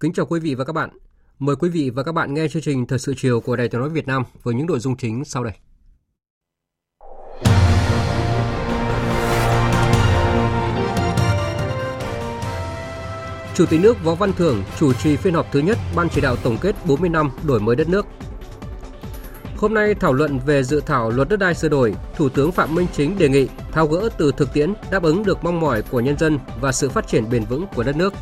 Kính chào quý vị và các bạn. Mời quý vị và các bạn nghe chương trình Thời sự chiều của Đài Tiếng nói Việt Nam với những nội dung chính sau đây. Chủ tịch nước Võ Văn Thưởng chủ trì phiên họp thứ nhất Ban chỉ đạo tổng kết 40 năm đổi mới đất nước. Hôm nay thảo luận về dự thảo luật đất đai sửa đổi, Thủ tướng Phạm Minh Chính đề nghị thao gỡ từ thực tiễn đáp ứng được mong mỏi của nhân dân và sự phát triển bền vững của đất nước.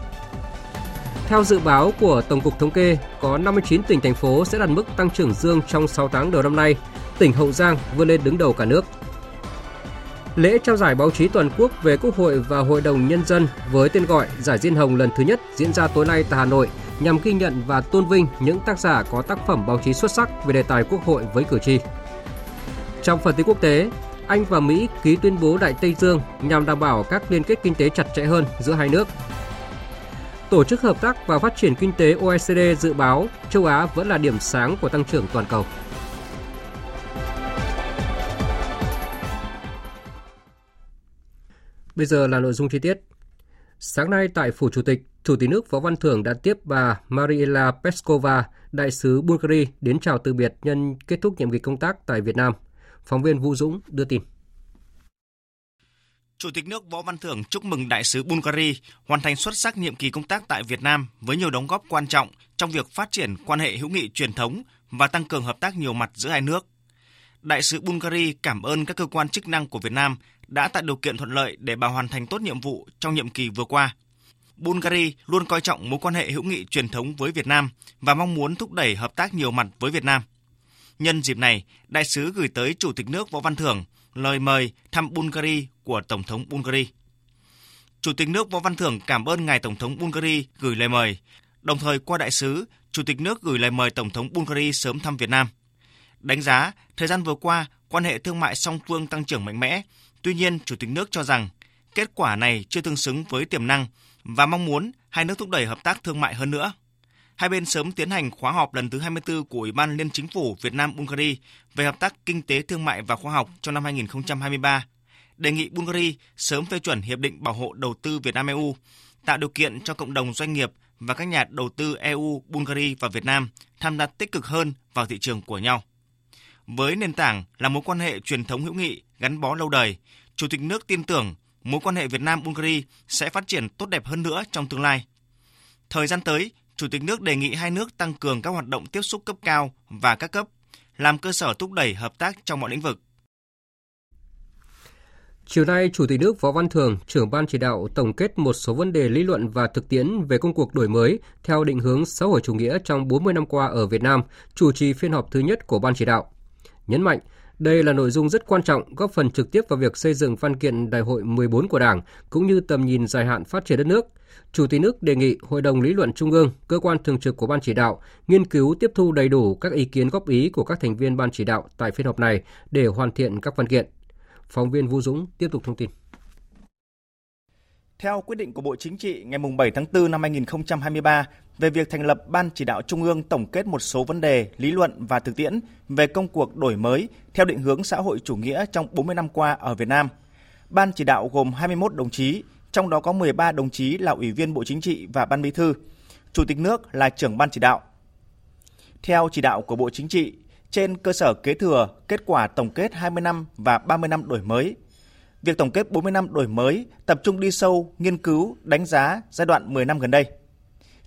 Theo dự báo của Tổng cục Thống kê, có 59 tỉnh thành phố sẽ đạt mức tăng trưởng dương trong 6 tháng đầu năm nay. Tỉnh Hậu Giang vươn lên đứng đầu cả nước. Lễ trao giải báo chí toàn quốc về Quốc hội và Hội đồng Nhân dân với tên gọi Giải Diên Hồng lần thứ nhất diễn ra tối nay tại Hà Nội nhằm ghi nhận và tôn vinh những tác giả có tác phẩm báo chí xuất sắc về đề tài Quốc hội với cử tri. Trong phần tin quốc tế, Anh và Mỹ ký tuyên bố Đại Tây Dương nhằm đảm bảo các liên kết kinh tế chặt chẽ hơn giữa hai nước. Tổ chức Hợp tác và Phát triển Kinh tế OECD dự báo châu Á vẫn là điểm sáng của tăng trưởng toàn cầu. Bây giờ là nội dung chi tiết. Sáng nay tại Phủ Chủ tịch, Chủ tịch nước Võ Văn Thưởng đã tiếp bà Mariela Peskova, đại sứ Bulgaria đến chào từ biệt nhân kết thúc nhiệm kỳ công tác tại Việt Nam. Phóng viên Vũ Dũng đưa tin. Chủ tịch nước Võ Văn Thưởng chúc mừng đại sứ Bulgaria hoàn thành xuất sắc nhiệm kỳ công tác tại Việt Nam với nhiều đóng góp quan trọng trong việc phát triển quan hệ hữu nghị truyền thống và tăng cường hợp tác nhiều mặt giữa hai nước. Đại sứ Bulgaria cảm ơn các cơ quan chức năng của Việt Nam đã tạo điều kiện thuận lợi để bà hoàn thành tốt nhiệm vụ trong nhiệm kỳ vừa qua. Bulgaria luôn coi trọng mối quan hệ hữu nghị truyền thống với Việt Nam và mong muốn thúc đẩy hợp tác nhiều mặt với Việt Nam. Nhân dịp này, đại sứ gửi tới Chủ tịch nước Võ Văn Thưởng lời mời thăm Bulgaria của Tổng thống Bulgaria. Chủ tịch nước Võ Văn Thưởng cảm ơn ngài Tổng thống Bulgaria gửi lời mời, đồng thời qua đại sứ, Chủ tịch nước gửi lời mời Tổng thống Bulgaria sớm thăm Việt Nam. Đánh giá, thời gian vừa qua, quan hệ thương mại song phương tăng trưởng mạnh mẽ, tuy nhiên Chủ tịch nước cho rằng kết quả này chưa tương xứng với tiềm năng và mong muốn hai nước thúc đẩy hợp tác thương mại hơn nữa. Hai bên sớm tiến hành khóa họp lần thứ 24 của Ủy ban Liên Chính phủ Việt Nam Bulgaria về hợp tác kinh tế thương mại và khoa học trong năm 2023 đề nghị Bulgaria sớm phê chuẩn hiệp định bảo hộ đầu tư Việt Nam EU, tạo điều kiện cho cộng đồng doanh nghiệp và các nhà đầu tư EU, Bulgaria và Việt Nam tham gia tích cực hơn vào thị trường của nhau. Với nền tảng là mối quan hệ truyền thống hữu nghị gắn bó lâu đời, Chủ tịch nước tin tưởng mối quan hệ Việt Nam Bulgaria sẽ phát triển tốt đẹp hơn nữa trong tương lai. Thời gian tới, Chủ tịch nước đề nghị hai nước tăng cường các hoạt động tiếp xúc cấp cao và các cấp, làm cơ sở thúc đẩy hợp tác trong mọi lĩnh vực. Chiều nay, Chủ tịch nước Võ Văn Thường, trưởng ban chỉ đạo tổng kết một số vấn đề lý luận và thực tiễn về công cuộc đổi mới theo định hướng xã hội chủ nghĩa trong 40 năm qua ở Việt Nam, chủ trì phiên họp thứ nhất của ban chỉ đạo. Nhấn mạnh, đây là nội dung rất quan trọng góp phần trực tiếp vào việc xây dựng văn kiện Đại hội 14 của Đảng cũng như tầm nhìn dài hạn phát triển đất nước. Chủ tịch nước đề nghị Hội đồng lý luận Trung ương, cơ quan thường trực của ban chỉ đạo, nghiên cứu tiếp thu đầy đủ các ý kiến góp ý của các thành viên ban chỉ đạo tại phiên họp này để hoàn thiện các văn kiện. Phóng viên Vũ Dũng tiếp tục thông tin. Theo quyết định của Bộ Chính trị ngày 7 tháng 4 năm 2023 về việc thành lập Ban chỉ đạo Trung ương tổng kết một số vấn đề, lý luận và thực tiễn về công cuộc đổi mới theo định hướng xã hội chủ nghĩa trong 40 năm qua ở Việt Nam. Ban chỉ đạo gồm 21 đồng chí, trong đó có 13 đồng chí là Ủy viên Bộ Chính trị và Ban Bí thư. Chủ tịch nước là trưởng ban chỉ đạo. Theo chỉ đạo của Bộ Chính trị, trên cơ sở kế thừa kết quả tổng kết 20 năm và 30 năm đổi mới. Việc tổng kết 40 năm đổi mới tập trung đi sâu, nghiên cứu, đánh giá giai đoạn 10 năm gần đây.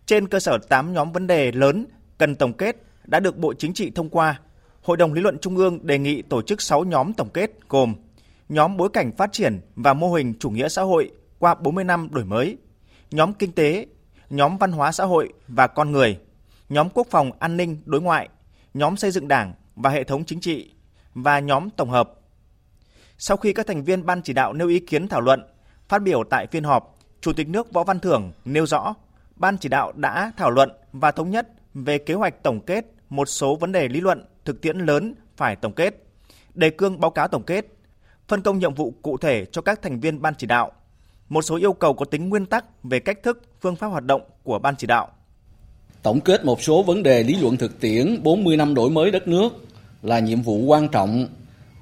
Trên cơ sở 8 nhóm vấn đề lớn cần tổng kết đã được Bộ Chính trị thông qua, Hội đồng lý luận Trung ương đề nghị tổ chức 6 nhóm tổng kết gồm nhóm bối cảnh phát triển và mô hình chủ nghĩa xã hội qua 40 năm đổi mới, nhóm kinh tế, nhóm văn hóa xã hội và con người, nhóm quốc phòng an ninh đối ngoại, nhóm xây dựng đảng và hệ thống chính trị và nhóm tổng hợp. Sau khi các thành viên ban chỉ đạo nêu ý kiến thảo luận, phát biểu tại phiên họp, Chủ tịch nước Võ Văn Thưởng nêu rõ, ban chỉ đạo đã thảo luận và thống nhất về kế hoạch tổng kết một số vấn đề lý luận, thực tiễn lớn phải tổng kết, đề cương báo cáo tổng kết, phân công nhiệm vụ cụ thể cho các thành viên ban chỉ đạo, một số yêu cầu có tính nguyên tắc về cách thức, phương pháp hoạt động của ban chỉ đạo. Tổng kết một số vấn đề lý luận thực tiễn 40 năm đổi mới đất nước là nhiệm vụ quan trọng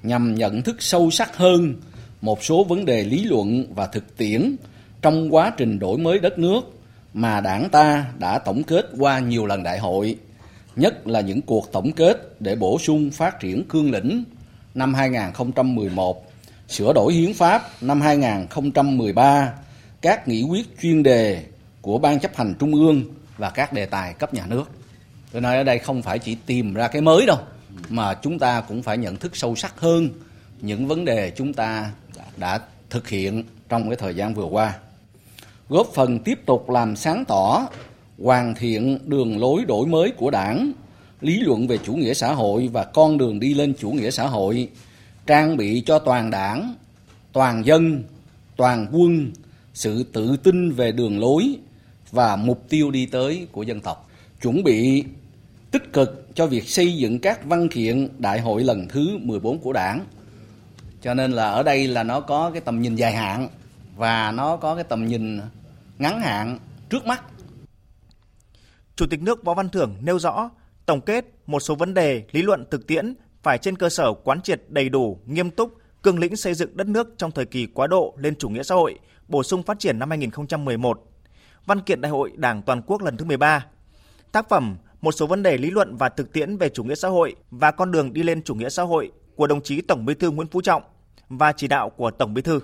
nhằm nhận thức sâu sắc hơn một số vấn đề lý luận và thực tiễn trong quá trình đổi mới đất nước mà đảng ta đã tổng kết qua nhiều lần đại hội, nhất là những cuộc tổng kết để bổ sung phát triển cương lĩnh năm 2011, sửa đổi hiến pháp năm 2013, các nghị quyết chuyên đề của Ban chấp hành Trung ương và các đề tài cấp nhà nước. Tôi nói ở đây không phải chỉ tìm ra cái mới đâu, mà chúng ta cũng phải nhận thức sâu sắc hơn những vấn đề chúng ta đã thực hiện trong cái thời gian vừa qua góp phần tiếp tục làm sáng tỏ hoàn thiện đường lối đổi mới của đảng lý luận về chủ nghĩa xã hội và con đường đi lên chủ nghĩa xã hội trang bị cho toàn đảng toàn dân toàn quân sự tự tin về đường lối và mục tiêu đi tới của dân tộc chuẩn bị tích cực cho việc xây dựng các văn kiện đại hội lần thứ 14 của đảng cho nên là ở đây là nó có cái tầm nhìn dài hạn và nó có cái tầm nhìn ngắn hạn trước mắt. Chủ tịch nước Võ Văn Thưởng nêu rõ, tổng kết một số vấn đề lý luận thực tiễn phải trên cơ sở quán triệt đầy đủ, nghiêm túc, cương lĩnh xây dựng đất nước trong thời kỳ quá độ lên chủ nghĩa xã hội, bổ sung phát triển năm 2011. Văn kiện Đại hội Đảng toàn quốc lần thứ 13. Tác phẩm một số vấn đề lý luận và thực tiễn về chủ nghĩa xã hội và con đường đi lên chủ nghĩa xã hội của đồng chí Tổng Bí thư Nguyễn Phú Trọng và chỉ đạo của Tổng Bí thư.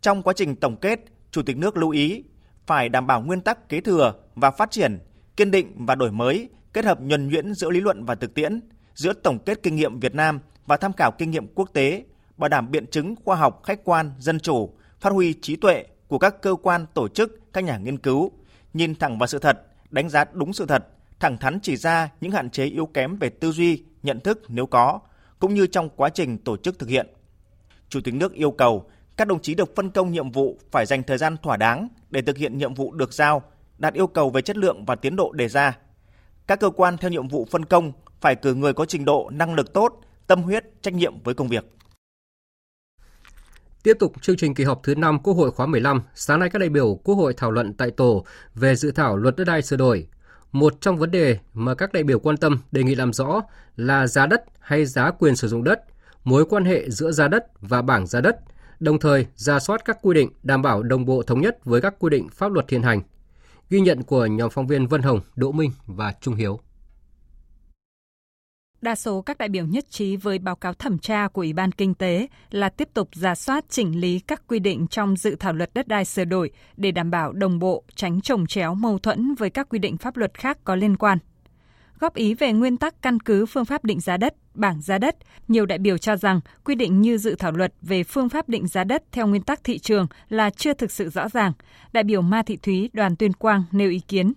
Trong quá trình tổng kết, Chủ tịch nước lưu ý phải đảm bảo nguyên tắc kế thừa và phát triển, kiên định và đổi mới, kết hợp nhuần nhuyễn giữa lý luận và thực tiễn, giữa tổng kết kinh nghiệm Việt Nam và tham khảo kinh nghiệm quốc tế, bảo đảm biện chứng khoa học khách quan, dân chủ, phát huy trí tuệ của các cơ quan, tổ chức, các nhà nghiên cứu, nhìn thẳng vào sự thật, đánh giá đúng sự thật, thẳng thắn chỉ ra những hạn chế yếu kém về tư duy, nhận thức nếu có, cũng như trong quá trình tổ chức thực hiện. Chủ tịch nước yêu cầu các đồng chí được phân công nhiệm vụ phải dành thời gian thỏa đáng để thực hiện nhiệm vụ được giao, đạt yêu cầu về chất lượng và tiến độ đề ra. Các cơ quan theo nhiệm vụ phân công phải cử người có trình độ, năng lực tốt, tâm huyết, trách nhiệm với công việc. Tiếp tục chương trình kỳ họp thứ 5 Quốc hội khóa 15, sáng nay các đại biểu Quốc hội thảo luận tại tổ về dự thảo luật đất đai sửa đổi. Một trong vấn đề mà các đại biểu quan tâm đề nghị làm rõ là giá đất hay giá quyền sử dụng đất, mối quan hệ giữa giá đất và bảng giá đất – đồng thời ra soát các quy định đảm bảo đồng bộ thống nhất với các quy định pháp luật hiện hành. Ghi nhận của nhóm phóng viên Vân Hồng, Đỗ Minh và Trung Hiếu. Đa số các đại biểu nhất trí với báo cáo thẩm tra của Ủy ban Kinh tế là tiếp tục ra soát chỉnh lý các quy định trong dự thảo luật đất đai sửa đổi để đảm bảo đồng bộ, tránh trồng chéo mâu thuẫn với các quy định pháp luật khác có liên quan góp ý về nguyên tắc căn cứ phương pháp định giá đất, bảng giá đất, nhiều đại biểu cho rằng quy định như dự thảo luật về phương pháp định giá đất theo nguyên tắc thị trường là chưa thực sự rõ ràng. Đại biểu Ma Thị Thúy, đoàn Tuyên Quang nêu ý kiến.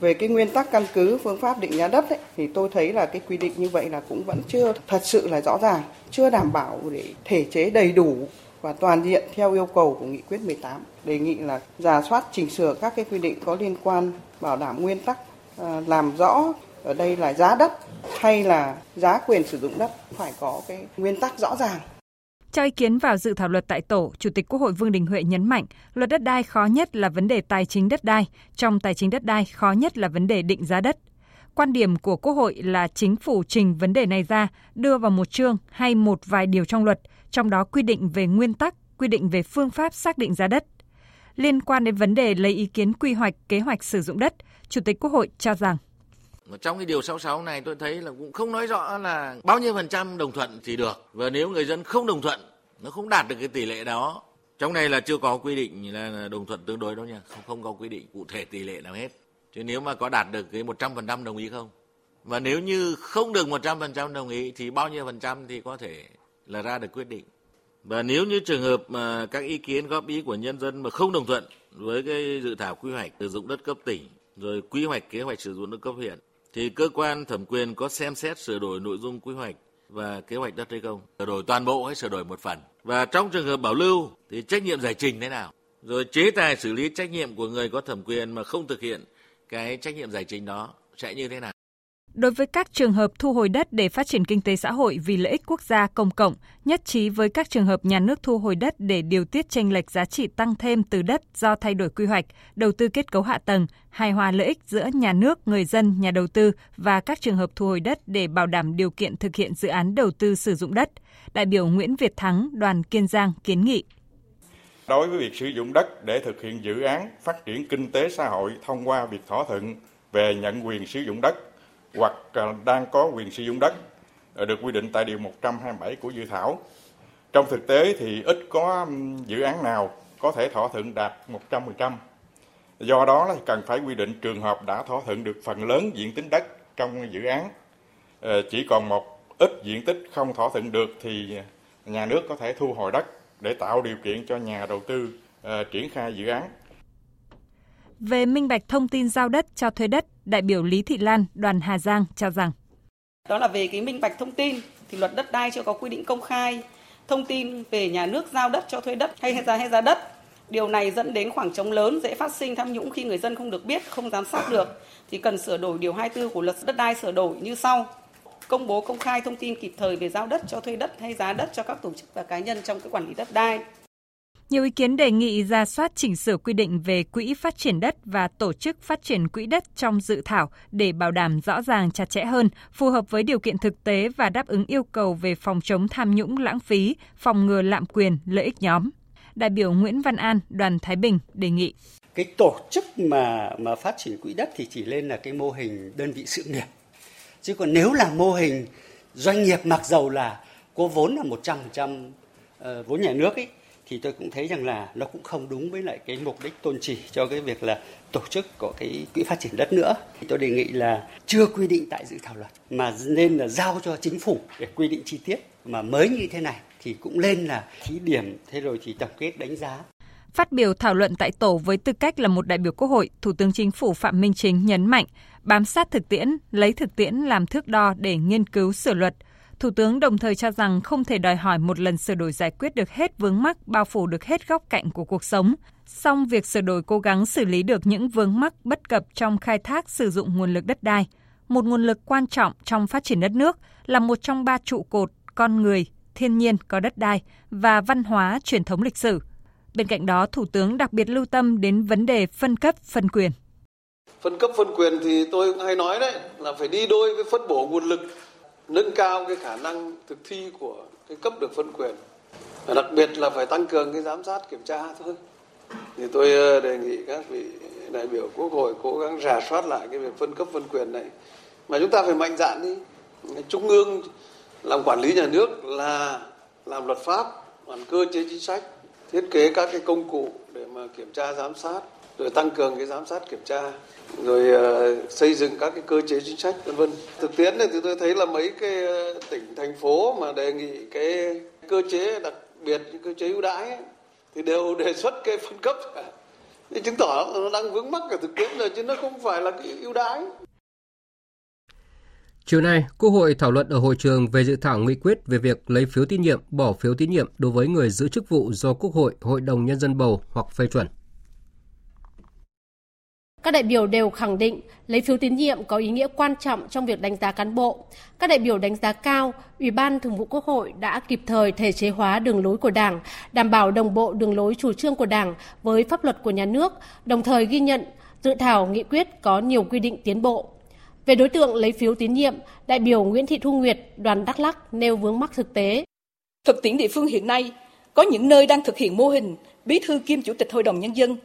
Về cái nguyên tắc căn cứ phương pháp định giá đất ấy, thì tôi thấy là cái quy định như vậy là cũng vẫn chưa thật sự là rõ ràng, chưa đảm bảo để thể chế đầy đủ và toàn diện theo yêu cầu của nghị quyết 18. Đề nghị là giả soát chỉnh sửa các cái quy định có liên quan bảo đảm nguyên tắc ờ, làm rõ ở đây là giá đất hay là giá quyền sử dụng đất phải có cái nguyên tắc rõ ràng. Cho ý kiến vào dự thảo luật tại tổ, Chủ tịch Quốc hội Vương Đình Huệ nhấn mạnh, luật đất đai khó nhất là vấn đề tài chính đất đai, trong tài chính đất đai khó nhất là vấn đề định giá đất. Quan điểm của Quốc hội là chính phủ trình vấn đề này ra, đưa vào một chương hay một vài điều trong luật, trong đó quy định về nguyên tắc, quy định về phương pháp xác định giá đất. Liên quan đến vấn đề lấy ý kiến quy hoạch kế hoạch sử dụng đất, Chủ tịch Quốc hội cho rằng mà trong cái điều 66 này tôi thấy là cũng không nói rõ là bao nhiêu phần trăm đồng thuận thì được. Và nếu người dân không đồng thuận, nó không đạt được cái tỷ lệ đó. Trong này là chưa có quy định là đồng thuận tương đối đâu nha. Không không có quy định cụ thể tỷ lệ nào hết. Chứ nếu mà có đạt được cái 100% đồng ý không? Và nếu như không được 100% đồng ý thì bao nhiêu phần trăm thì có thể là ra được quyết định. Và nếu như trường hợp mà các ý kiến góp ý của nhân dân mà không đồng thuận với cái dự thảo quy hoạch sử dụng đất cấp tỉnh, rồi quy hoạch kế hoạch sử dụng đất cấp huyện thì cơ quan thẩm quyền có xem xét sửa đổi nội dung quy hoạch và kế hoạch đất hay không, sửa đổi toàn bộ hay sửa đổi một phần. Và trong trường hợp bảo lưu thì trách nhiệm giải trình thế nào? Rồi chế tài xử lý trách nhiệm của người có thẩm quyền mà không thực hiện cái trách nhiệm giải trình đó sẽ như thế nào? Đối với các trường hợp thu hồi đất để phát triển kinh tế xã hội vì lợi ích quốc gia công cộng, nhất trí với các trường hợp nhà nước thu hồi đất để điều tiết tranh lệch giá trị tăng thêm từ đất do thay đổi quy hoạch, đầu tư kết cấu hạ tầng, hài hòa lợi ích giữa nhà nước, người dân, nhà đầu tư và các trường hợp thu hồi đất để bảo đảm điều kiện thực hiện dự án đầu tư sử dụng đất. Đại biểu Nguyễn Việt Thắng, đoàn Kiên Giang kiến nghị. Đối với việc sử dụng đất để thực hiện dự án phát triển kinh tế xã hội thông qua việc thỏa thuận về nhận quyền sử dụng đất hoặc à, đang có quyền sử dụng đất ờ, được quy định tại điều 127 của dự thảo. Trong thực tế thì ít có dự án nào có thể thỏa thuận đạt 100%. Do đó là cần phải quy định trường hợp đã thỏa thuận được phần lớn diện tích đất trong dự án. Ờ, chỉ còn một ít diện tích không thỏa thuận được thì nhà nước có thể thu hồi đất để tạo điều kiện cho nhà đầu tư ờ, triển khai dự án. Về minh bạch thông tin giao đất cho thuê đất, đại biểu Lý Thị Lan, đoàn Hà Giang cho rằng đó là về cái minh bạch thông tin thì luật đất đai chưa có quy định công khai thông tin về nhà nước giao đất cho thuê đất hay giá hay giá đất. Điều này dẫn đến khoảng trống lớn dễ phát sinh tham nhũng khi người dân không được biết, không giám sát được thì cần sửa đổi điều 24 của luật đất đai sửa đổi như sau. Công bố công khai thông tin kịp thời về giao đất cho thuê đất hay giá đất cho các tổ chức và cá nhân trong cái quản lý đất đai. Nhiều ý kiến đề nghị ra soát chỉnh sửa quy định về quỹ phát triển đất và tổ chức phát triển quỹ đất trong dự thảo để bảo đảm rõ ràng chặt chẽ hơn, phù hợp với điều kiện thực tế và đáp ứng yêu cầu về phòng chống tham nhũng lãng phí, phòng ngừa lạm quyền, lợi ích nhóm. Đại biểu Nguyễn Văn An, đoàn Thái Bình đề nghị cái tổ chức mà mà phát triển quỹ đất thì chỉ lên là cái mô hình đơn vị sự nghiệp. Chứ còn nếu là mô hình doanh nghiệp mặc dầu là có vốn là 100% ờ, vốn nhà nước ấy thì tôi cũng thấy rằng là nó cũng không đúng với lại cái mục đích tôn chỉ cho cái việc là tổ chức của cái quỹ phát triển đất nữa. Thì tôi đề nghị là chưa quy định tại dự thảo luật mà nên là giao cho chính phủ để quy định chi tiết mà mới như thế này thì cũng lên là thí điểm thế rồi thì tổng kết đánh giá Phát biểu thảo luận tại tổ với tư cách là một đại biểu Quốc hội, Thủ tướng Chính phủ Phạm Minh Chính nhấn mạnh, bám sát thực tiễn, lấy thực tiễn làm thước đo để nghiên cứu sửa luật, Thủ tướng đồng thời cho rằng không thể đòi hỏi một lần sửa đổi giải quyết được hết vướng mắc, bao phủ được hết góc cạnh của cuộc sống. Song việc sửa đổi cố gắng xử lý được những vướng mắc bất cập trong khai thác sử dụng nguồn lực đất đai, một nguồn lực quan trọng trong phát triển đất nước, là một trong ba trụ cột con người, thiên nhiên có đất đai và văn hóa truyền thống lịch sử. Bên cạnh đó, Thủ tướng đặc biệt lưu tâm đến vấn đề phân cấp, phân quyền. Phân cấp phân quyền thì tôi cũng hay nói đấy là phải đi đôi với phân bổ nguồn lực nâng cao cái khả năng thực thi của cái cấp được phân quyền. Và đặc biệt là phải tăng cường cái giám sát kiểm tra thôi. Thì tôi ờ, đề nghị các vị đại biểu quốc hội cố gắng rà soát lại cái việc phân cấp phân quyền này. Mà chúng ta phải mạnh dạn đi. Trung ương làm quản lý nhà nước là làm luật pháp làm cơ chế chính sách, thiết kế các cái công cụ để mà kiểm tra giám sát rồi tăng cường cái giám sát kiểm tra rồi ờ, xây dựng các cái cơ chế chính sách vân vân. Thực tiễn này thì tôi thấy là mấy cái ờ, tỉnh thành phố mà đề nghị cái cơ chế đặc biệt cơ chế ưu đãi ấy, thì đều đề xuất cái phân cấp. Cả chứng tỏ nó đang vướng mắc cả thực tiễn rồi chứ nó không phải là cái ưu đãi. Chiều nay, Quốc hội thảo luận ở hội trường về dự thảo nghị quyết về việc lấy phiếu tín nhiệm, bỏ phiếu tín nhiệm đối với người giữ chức vụ do Quốc hội, Hội đồng Nhân dân bầu hoặc phê chuẩn. Các đại biểu đều khẳng định lấy phiếu tín nhiệm có ý nghĩa quan trọng trong việc đánh giá cán bộ. Các đại biểu đánh giá cao Ủy ban Thường vụ Quốc hội đã kịp thời thể chế hóa đường lối của Đảng, đảm bảo đồng bộ đường lối chủ trương của Đảng với pháp luật của nhà nước, đồng thời ghi nhận dự thảo nghị quyết có nhiều quy định tiến bộ. Về đối tượng lấy phiếu tín nhiệm, đại biểu Nguyễn Thị Thu Nguyệt, đoàn Đắk Lắc nêu vướng mắc thực tế. Thực tiễn địa phương hiện nay, có những nơi đang thực hiện mô hình bí thư kiêm chủ tịch hội đồng nhân dân,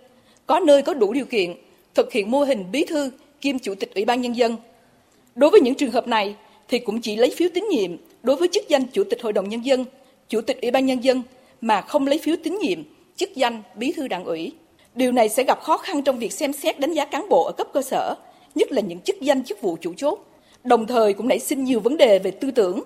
có nơi có đủ điều kiện thực hiện mô hình bí thư kiêm chủ tịch ủy ban nhân dân. Đối với những trường hợp này thì cũng chỉ lấy phiếu tín nhiệm đối với chức danh chủ tịch hội đồng nhân dân, chủ tịch ủy ban nhân dân mà không lấy phiếu tín nhiệm chức danh bí thư đảng ủy. Điều này sẽ gặp khó khăn trong việc xem xét đánh giá cán bộ ở cấp cơ sở, nhất là những chức danh chức vụ chủ chốt, đồng thời cũng nảy sinh nhiều vấn đề về tư tưởng.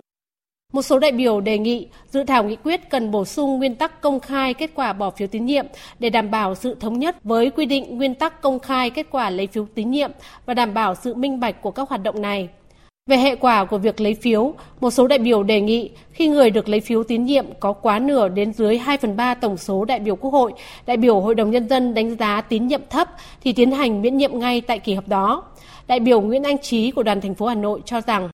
Một số đại biểu đề nghị dự thảo nghị quyết cần bổ sung nguyên tắc công khai kết quả bỏ phiếu tín nhiệm để đảm bảo sự thống nhất với quy định nguyên tắc công khai kết quả lấy phiếu tín nhiệm và đảm bảo sự minh bạch của các hoạt động này. Về hệ quả của việc lấy phiếu, một số đại biểu đề nghị khi người được lấy phiếu tín nhiệm có quá nửa đến dưới 2 phần 3 tổng số đại biểu Quốc hội, đại biểu Hội đồng Nhân dân đánh giá tín nhiệm thấp thì tiến hành miễn nhiệm ngay tại kỳ họp đó. Đại biểu Nguyễn Anh Trí của đoàn thành phố Hà Nội cho rằng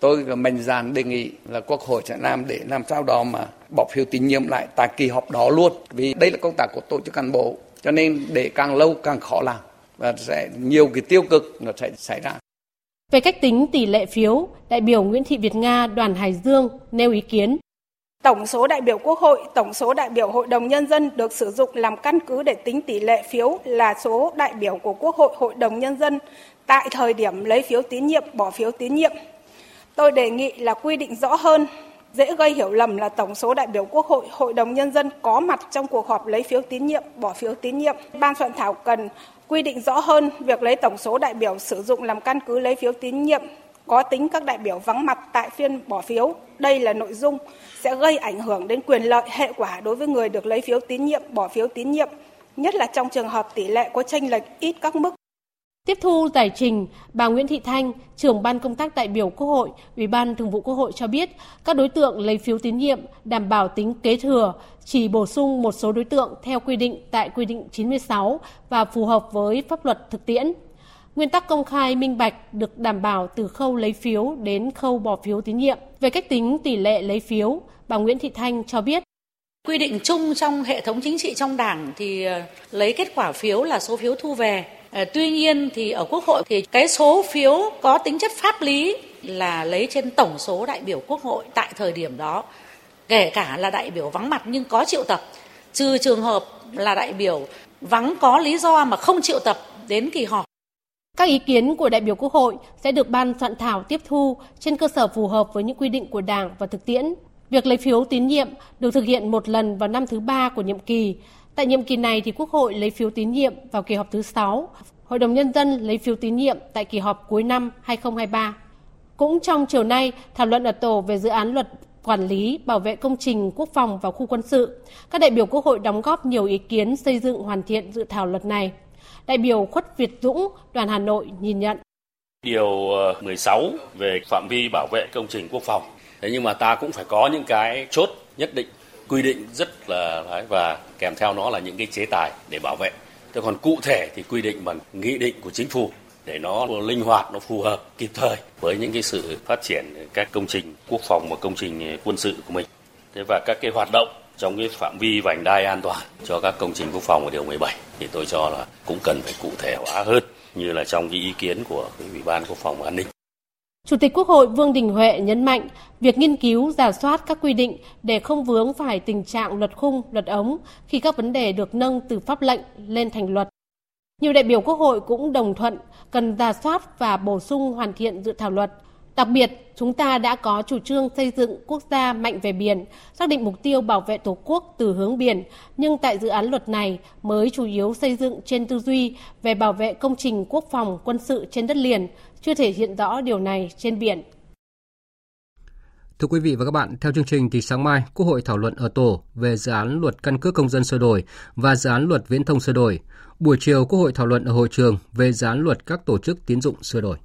Tôi mạnh dạn đề nghị là Quốc hội sẽ làm để làm sao đó mà bỏ phiếu tín nhiệm lại tại kỳ họp đó luôn. Vì đây là công tác của tổ chức cán bộ, cho nên để càng lâu càng khó làm và sẽ nhiều cái tiêu cực nó sẽ xảy ra. Về cách tính tỷ lệ phiếu, đại biểu Nguyễn Thị Việt Nga đoàn Hải Dương nêu ý kiến. Tổng số đại biểu Quốc hội, tổng số đại biểu Hội đồng Nhân dân được sử dụng làm căn cứ để tính tỷ lệ phiếu là số đại biểu của Quốc hội, Hội đồng Nhân dân tại thời điểm lấy phiếu tín nhiệm, bỏ phiếu tín nhiệm. Tôi đề nghị là quy định rõ hơn, dễ gây hiểu lầm là tổng số đại biểu Quốc hội, Hội đồng Nhân dân có mặt trong cuộc họp lấy phiếu tín nhiệm, bỏ phiếu tín nhiệm. Ban soạn thảo cần quy định rõ hơn việc lấy tổng số đại biểu sử dụng làm căn cứ lấy phiếu tín nhiệm có tính các đại biểu vắng mặt tại phiên bỏ phiếu. Đây là nội dung sẽ gây ảnh hưởng đến quyền lợi hệ quả đối với người được lấy phiếu tín nhiệm, bỏ phiếu tín nhiệm, nhất là trong trường hợp tỷ lệ có tranh lệch ít các mức Tiếp thu giải trình, bà Nguyễn Thị Thanh, trưởng ban công tác đại biểu Quốc hội, Ủy ban Thường vụ Quốc hội cho biết các đối tượng lấy phiếu tín nhiệm đảm bảo tính kế thừa, chỉ bổ sung một số đối tượng theo quy định tại quy định 96 và phù hợp với pháp luật thực tiễn. Nguyên tắc công khai minh bạch được đảm bảo từ khâu lấy phiếu đến khâu bỏ phiếu tín nhiệm. Về cách tính tỷ lệ lấy phiếu, bà Nguyễn Thị Thanh cho biết Quy định chung trong hệ thống chính trị trong Đảng thì ờ, lấy kết quả phiếu là số phiếu thu về Ờ, tuy nhiên thì ở Quốc hội thì cái số phiếu có tính chất pháp lý là lấy trên tổng số đại biểu Quốc hội tại thời điểm đó, kể cả là đại biểu vắng mặt nhưng có triệu tập, trừ trường hợp là đại biểu vắng có lý do mà không triệu tập đến kỳ họp. Các ý kiến của đại biểu Quốc hội sẽ được ban soạn thảo tiếp thu trên cơ sở phù hợp với những quy định của Đảng và thực tiễn. Việc lấy phiếu tín nhiệm được thực hiện một lần vào năm thứ ba của nhiệm kỳ, Tại nhiệm kỳ này thì Quốc hội lấy phiếu tín nhiệm vào kỳ họp thứ 6, Hội đồng Nhân dân lấy phiếu tín nhiệm tại kỳ họp cuối năm 2023. Cũng trong chiều nay, thảo luận ở tổ về dự án luật quản lý bảo vệ công trình quốc phòng và khu quân sự. Các đại biểu Quốc hội đóng góp nhiều ý kiến xây dựng hoàn thiện dự thảo luật này. Đại biểu Khuất Việt Dũng, đoàn Hà Nội nhìn nhận. Điều ờ, 16 về phạm vi bảo vệ công trình quốc phòng. Thế nhưng mà ta cũng phải có những cái chốt nhất định quy định rất là và kèm theo nó là những cái chế tài để bảo vệ. Thế còn cụ thể thì quy định bằng nghị định của chính phủ để nó linh hoạt, nó phù hợp, kịp thời với những cái sự phát triển các công trình quốc phòng và công trình quân sự của mình. Thế và các cái hoạt động trong cái phạm vi vành đai an toàn cho các công trình quốc phòng ở điều 17 thì tôi cho là cũng cần phải cụ thể hóa hơn như là trong cái ý kiến của cái Ủy ban Quốc phòng và An ninh. Chủ tịch Quốc hội Vương Đình Huệ nhấn mạnh việc nghiên cứu, giả soát các quy định để không vướng phải tình trạng luật khung, luật ống khi các vấn đề được nâng từ pháp lệnh lên thành luật. Nhiều đại biểu Quốc hội cũng đồng thuận cần giả soát và bổ sung hoàn thiện dự thảo luật. Đặc biệt, chúng ta đã có chủ trương xây dựng quốc gia mạnh về biển, xác định mục tiêu bảo vệ Tổ quốc từ hướng biển, nhưng tại dự án luật này mới chủ yếu xây dựng trên tư duy về bảo vệ công trình quốc phòng quân sự trên đất liền, chưa thể hiện rõ điều này trên biển. Thưa quý vị và các bạn, theo chương trình thì sáng mai Quốc hội thảo luận ở tổ về dự án luật căn cước công dân sửa đổi và dự án luật viễn thông sửa đổi. Buổi chiều Quốc hội thảo luận ở hội trường về dự án luật các tổ chức tín dụng sửa đổi.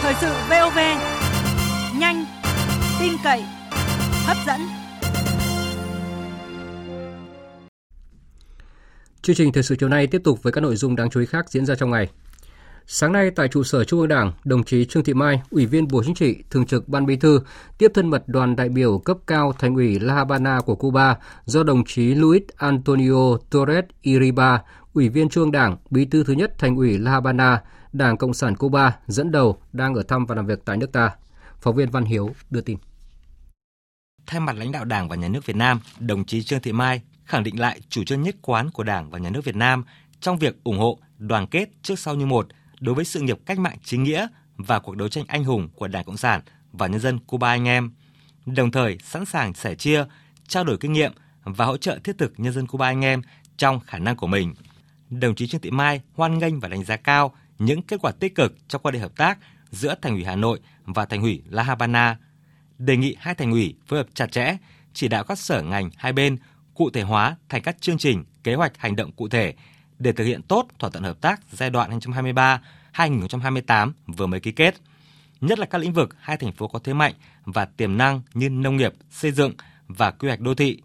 Thời sự VOV nhanh, tin cậy, hấp dẫn. Chương trình thời sự chiều nay tiếp tục với các nội dung đáng chú ý khác diễn ra trong ngày. Sáng nay tại trụ sở Trung ương Đảng, đồng chí Trương Thị Mai, Ủy viên Bộ Chính trị, Thường trực Ban Bí thư, tiếp thân mật đoàn đại biểu cấp cao Thành ủy La Habana của Cuba do đồng chí Luis Antonio Torres Iriba, Ủy viên Trung ương Đảng, Bí thư thứ nhất Thành ủy La Habana, Đảng Cộng sản Cuba dẫn đầu đang ở thăm và làm việc tại nước ta. Phóng viên Văn Hiếu đưa tin. Thay mặt lãnh đạo Đảng và Nhà nước Việt Nam, đồng chí Trương Thị Mai khẳng định lại chủ trương nhất quán của Đảng và Nhà nước Việt Nam trong việc ủng hộ, đoàn kết trước sau như một đối với sự nghiệp cách mạng chính nghĩa và cuộc đấu tranh anh hùng của Đảng Cộng sản và nhân dân Cuba anh em, đồng thời sẵn sàng sẻ chia, trao đổi kinh nghiệm và hỗ trợ thiết thực nhân dân Cuba anh em trong khả năng của mình. Đồng chí Trương Thị Mai hoan nghênh và đánh giá cao những kết quả tích cực trong quan hệ hợp tác giữa Thành ủy Hà Nội và Thành ủy La Habana, đề nghị hai thành ủy phối hợp chặt chẽ, chỉ đạo các sở ngành hai bên cụ thể hóa thành các chương trình, kế hoạch hành động cụ thể để thực hiện tốt thỏa thuận hợp tác giai đoạn 2023-2028 vừa mới ký kết. Nhất là các lĩnh vực hai thành phố có thế mạnh và tiềm năng như nông nghiệp, xây dựng và quy hoạch đô thị,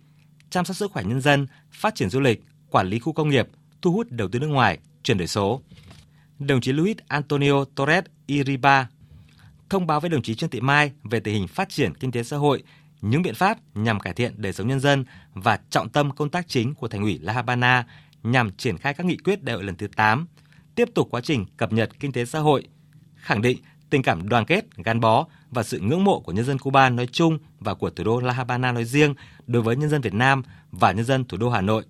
chăm sóc sức khỏe nhân dân, phát triển du lịch, quản lý khu công nghiệp, thu hút đầu tư nước ngoài, chuyển đổi số. Đồng chí Luis Antonio Torres Iriba thông báo với đồng chí Trương Thị Mai về tình hình phát triển kinh tế xã hội, những biện pháp nhằm cải thiện đời sống nhân dân và trọng tâm công tác chính của Thành ủy La Habana nhằm triển khai các nghị quyết đại hội lần thứ 8, tiếp tục quá trình cập nhật kinh tế xã hội, khẳng định tình cảm đoàn kết, gắn bó và sự ngưỡng mộ của nhân dân Cuba nói chung và của thủ đô La Habana nói riêng đối với nhân dân Việt Nam và nhân dân thủ đô Hà Nội.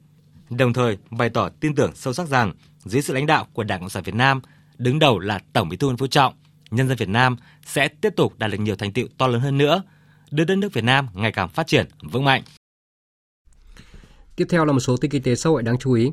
Đồng thời bày tỏ tin tưởng sâu sắc rằng dưới sự lãnh đạo của Đảng Cộng sản Việt Nam, đứng đầu là Tổng Bí thư Nguyễn Phú Trọng, nhân dân Việt Nam sẽ tiếp tục đạt được nhiều thành tựu to lớn hơn nữa, đưa đất nước Việt Nam ngày càng phát triển vững mạnh. Tiếp theo là một số tin kinh tế xã hội đáng chú ý.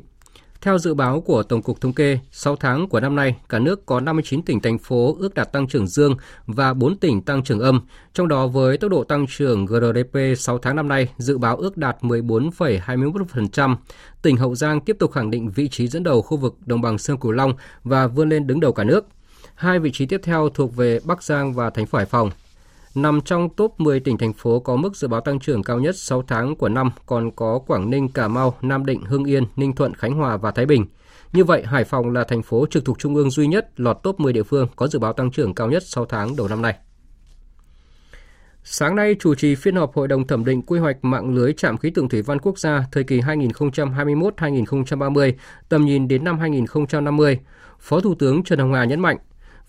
Theo dự báo của Tổng cục Thống kê, 6 tháng của năm nay, cả nước có 59 tỉnh thành phố ước đạt tăng trưởng dương và 4 tỉnh tăng trưởng âm. Trong đó với tốc độ tăng trưởng GDP 6 tháng năm nay dự báo ước đạt 14,21%. Tỉnh Hậu Giang tiếp tục khẳng định vị trí dẫn đầu khu vực đồng bằng sông Cửu Long và vươn lên đứng đầu cả nước. Hai vị trí tiếp theo thuộc về Bắc Giang và thành phố Hải Phòng. Nằm trong top 10 tỉnh thành phố có mức dự báo tăng trưởng cao nhất 6 tháng của năm còn có Quảng Ninh, Cà Mau, Nam Định, Hưng Yên, Ninh Thuận, Khánh Hòa và Thái Bình. Như vậy, Hải Phòng là thành phố trực thuộc trung ương duy nhất lọt top 10 địa phương có dự báo tăng trưởng cao nhất 6 tháng đầu năm nay. Sáng nay, chủ trì phiên họp Hội đồng thẩm định quy hoạch mạng lưới trạm khí tượng thủy văn quốc gia thời kỳ 2021-2030, tầm nhìn đến năm 2050, Phó Thủ tướng Trần Hồng Hà nhấn mạnh,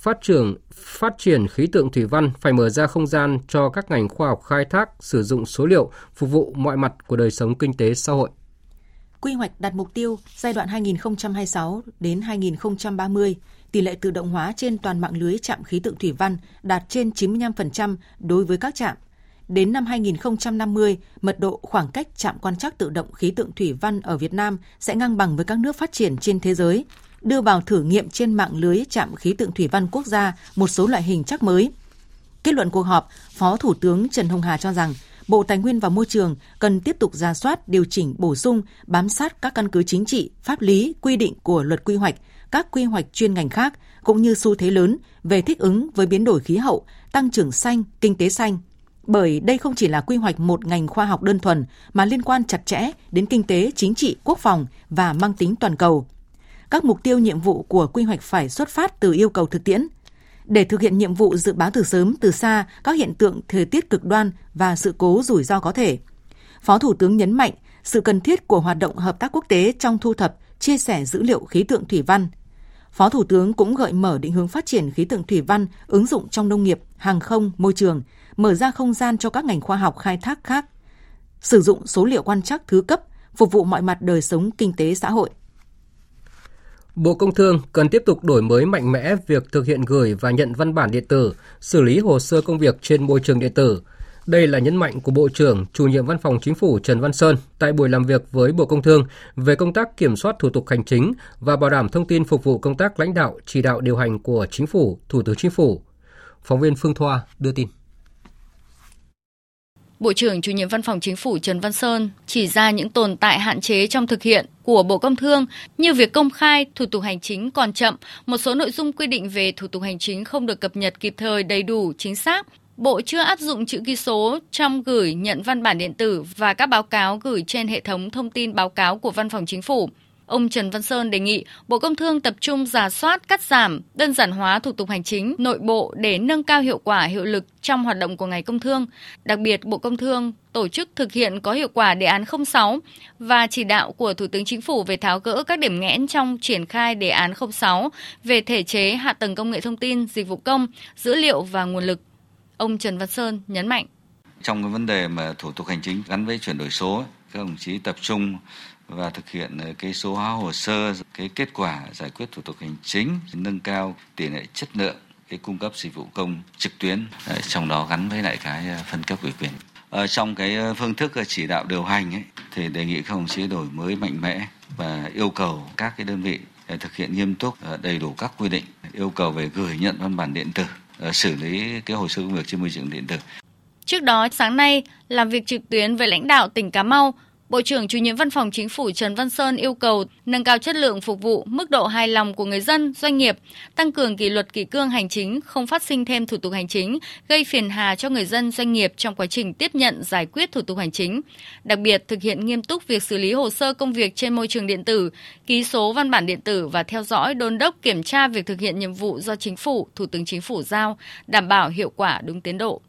phát triển phát triển khí tượng thủy văn phải mở ra không gian cho các ngành khoa học khai thác sử dụng số liệu phục vụ mọi mặt của đời sống kinh tế xã hội. Quy hoạch đặt mục tiêu giai đoạn 2026 đến 2030, tỷ lệ tự động hóa trên toàn mạng lưới trạm khí tượng thủy văn đạt trên 95% đối với các trạm. Đến năm 2050, mật độ khoảng cách trạm quan trắc tự động khí tượng thủy văn ở Việt Nam sẽ ngang bằng với các nước phát triển trên thế giới, đưa vào thử nghiệm trên mạng lưới trạm khí tượng thủy văn quốc gia một số loại hình chắc mới. Kết luận cuộc họp, Phó Thủ tướng Trần Hồng Hà cho rằng Bộ Tài nguyên và Môi trường cần tiếp tục ra soát, điều chỉnh, bổ sung, bám sát các căn cứ chính trị, pháp lý, quy định của luật quy hoạch, các quy hoạch chuyên ngành khác, cũng như xu thế lớn về thích ứng với biến đổi khí hậu, tăng trưởng xanh, kinh tế xanh. Bởi đây không chỉ là quy hoạch một ngành khoa học đơn thuần mà liên quan chặt chẽ đến kinh tế, chính trị, quốc phòng và mang tính toàn cầu các mục tiêu nhiệm vụ của quy hoạch phải xuất phát từ yêu cầu thực tiễn. Để thực hiện nhiệm vụ dự báo từ sớm từ xa các hiện tượng thời tiết cực đoan và sự cố rủi ro có thể. Phó Thủ tướng nhấn mạnh sự cần thiết của hoạt động hợp tác quốc tế trong thu thập, chia sẻ dữ liệu khí tượng thủy văn. Phó Thủ tướng cũng gợi mở định hướng phát triển khí tượng thủy văn ứng dụng trong nông nghiệp, hàng không, môi trường, mở ra không gian cho các ngành khoa học khai thác khác, sử dụng số liệu quan trắc thứ cấp phục vụ mọi mặt đời sống kinh tế xã hội. Bộ Công Thương cần tiếp tục đổi mới mạnh mẽ việc thực hiện gửi và nhận văn bản điện tử, xử lý hồ sơ công việc trên môi trường điện tử. Đây là nhấn mạnh của Bộ trưởng, chủ nhiệm Văn phòng Chính phủ Trần Văn Sơn tại buổi làm việc với Bộ Công Thương về công tác kiểm soát thủ tục hành chính và bảo đảm thông tin phục vụ công tác lãnh đạo, chỉ đạo điều hành của Chính phủ, Thủ tướng Chính phủ. Phóng viên Phương Thoa đưa tin. Bộ trưởng chủ nhiệm Văn phòng Chính phủ Trần Văn Sơn chỉ ra những tồn tại hạn chế trong thực hiện của Bộ Công Thương như việc công khai thủ tục hành chính còn chậm, một số nội dung quy định về thủ tục hành chính không được cập nhật kịp thời đầy đủ, chính xác. Bộ chưa áp dụng chữ ký số trong gửi nhận văn bản điện tử và các báo cáo gửi trên hệ thống thông tin báo cáo của Văn phòng Chính phủ. Ông Trần Văn Sơn đề nghị Bộ Công Thương tập trung giả soát, cắt giảm, đơn giản hóa thủ tục hành chính nội bộ để nâng cao hiệu quả hiệu lực trong hoạt động của ngành công thương. Đặc biệt, Bộ Công Thương tổ chức thực hiện có hiệu quả đề án 06 và chỉ đạo của Thủ tướng Chính phủ về tháo gỡ các điểm nghẽn trong triển khai đề án 06 về thể chế hạ tầng công nghệ thông tin, dịch vụ công, dữ liệu và nguồn lực. Ông Trần Văn Sơn nhấn mạnh. Trong cái vấn đề mà thủ tục hành chính gắn với chuyển đổi số, các đồng chí tập trung và thực hiện ờ, cái số hóa hồ sơ, cái kết quả giải quyết thủ tục hành chính, nâng cao tỷ lệ chất lượng cái cung cấp dịch vụ công trực tuyến, ờ, trong đó gắn với lại cái ờ, phân cấp ủy quyền. Ở trong cái phương thức chỉ đạo điều hành ấy, thì đề nghị các đồng chí đổi mới mạnh mẽ và yêu cầu các cái đơn vị thực hiện nghiêm túc đầy đủ các quy định yêu cầu về gửi nhận văn bản điện tử xử lý cái hồ sơ công việc trên môi trường điện tử. Trước đó, sáng nay, làm việc trực tuyến với lãnh đạo tỉnh Cà Mau, Bộ trưởng chủ nhiệm Văn phòng Chính phủ Trần Văn Sơn yêu cầu nâng cao chất lượng phục vụ, mức độ hài lòng của người dân, doanh nghiệp, tăng cường kỷ luật kỷ cương hành chính, không phát sinh thêm thủ tục hành chính, gây phiền hà cho người dân, doanh nghiệp trong quá trình tiếp nhận giải quyết thủ tục hành chính. Đặc biệt, thực hiện nghiêm túc việc xử lý hồ sơ công việc trên môi trường điện tử, ký số văn bản điện tử và theo dõi đôn đốc kiểm tra việc thực hiện nhiệm vụ do Chính phủ, Thủ tướng Chính phủ giao, đảm bảo hiệu quả đúng tiến độ.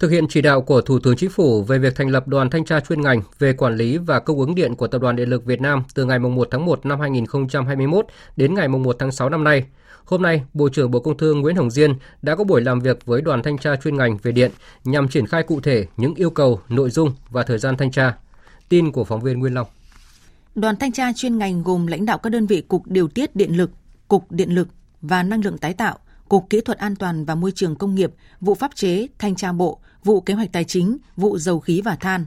Thực hiện chỉ đạo của Thủ tướng Chính phủ về việc thành lập đoàn thanh tra chuyên ngành về quản lý và cung ứng điện của Tập đoàn Điện lực Việt Nam từ ngày 1 tháng 1 năm 2021 đến ngày 1 tháng 6 năm nay, hôm nay, Bộ trưởng Bộ Công Thương Nguyễn Hồng Diên đã có buổi làm việc với đoàn thanh tra chuyên ngành về điện nhằm triển khai cụ thể những yêu cầu, nội dung và thời gian thanh tra. Tin của phóng viên Nguyên Long. Đoàn thanh tra chuyên ngành gồm lãnh đạo các đơn vị Cục Điều tiết Điện lực, Cục Điện lực và Năng lượng tái tạo, Cục Kỹ thuật An toàn và Môi trường Công nghiệp, vụ pháp chế, thanh tra bộ, vụ kế hoạch tài chính, vụ dầu khí và than.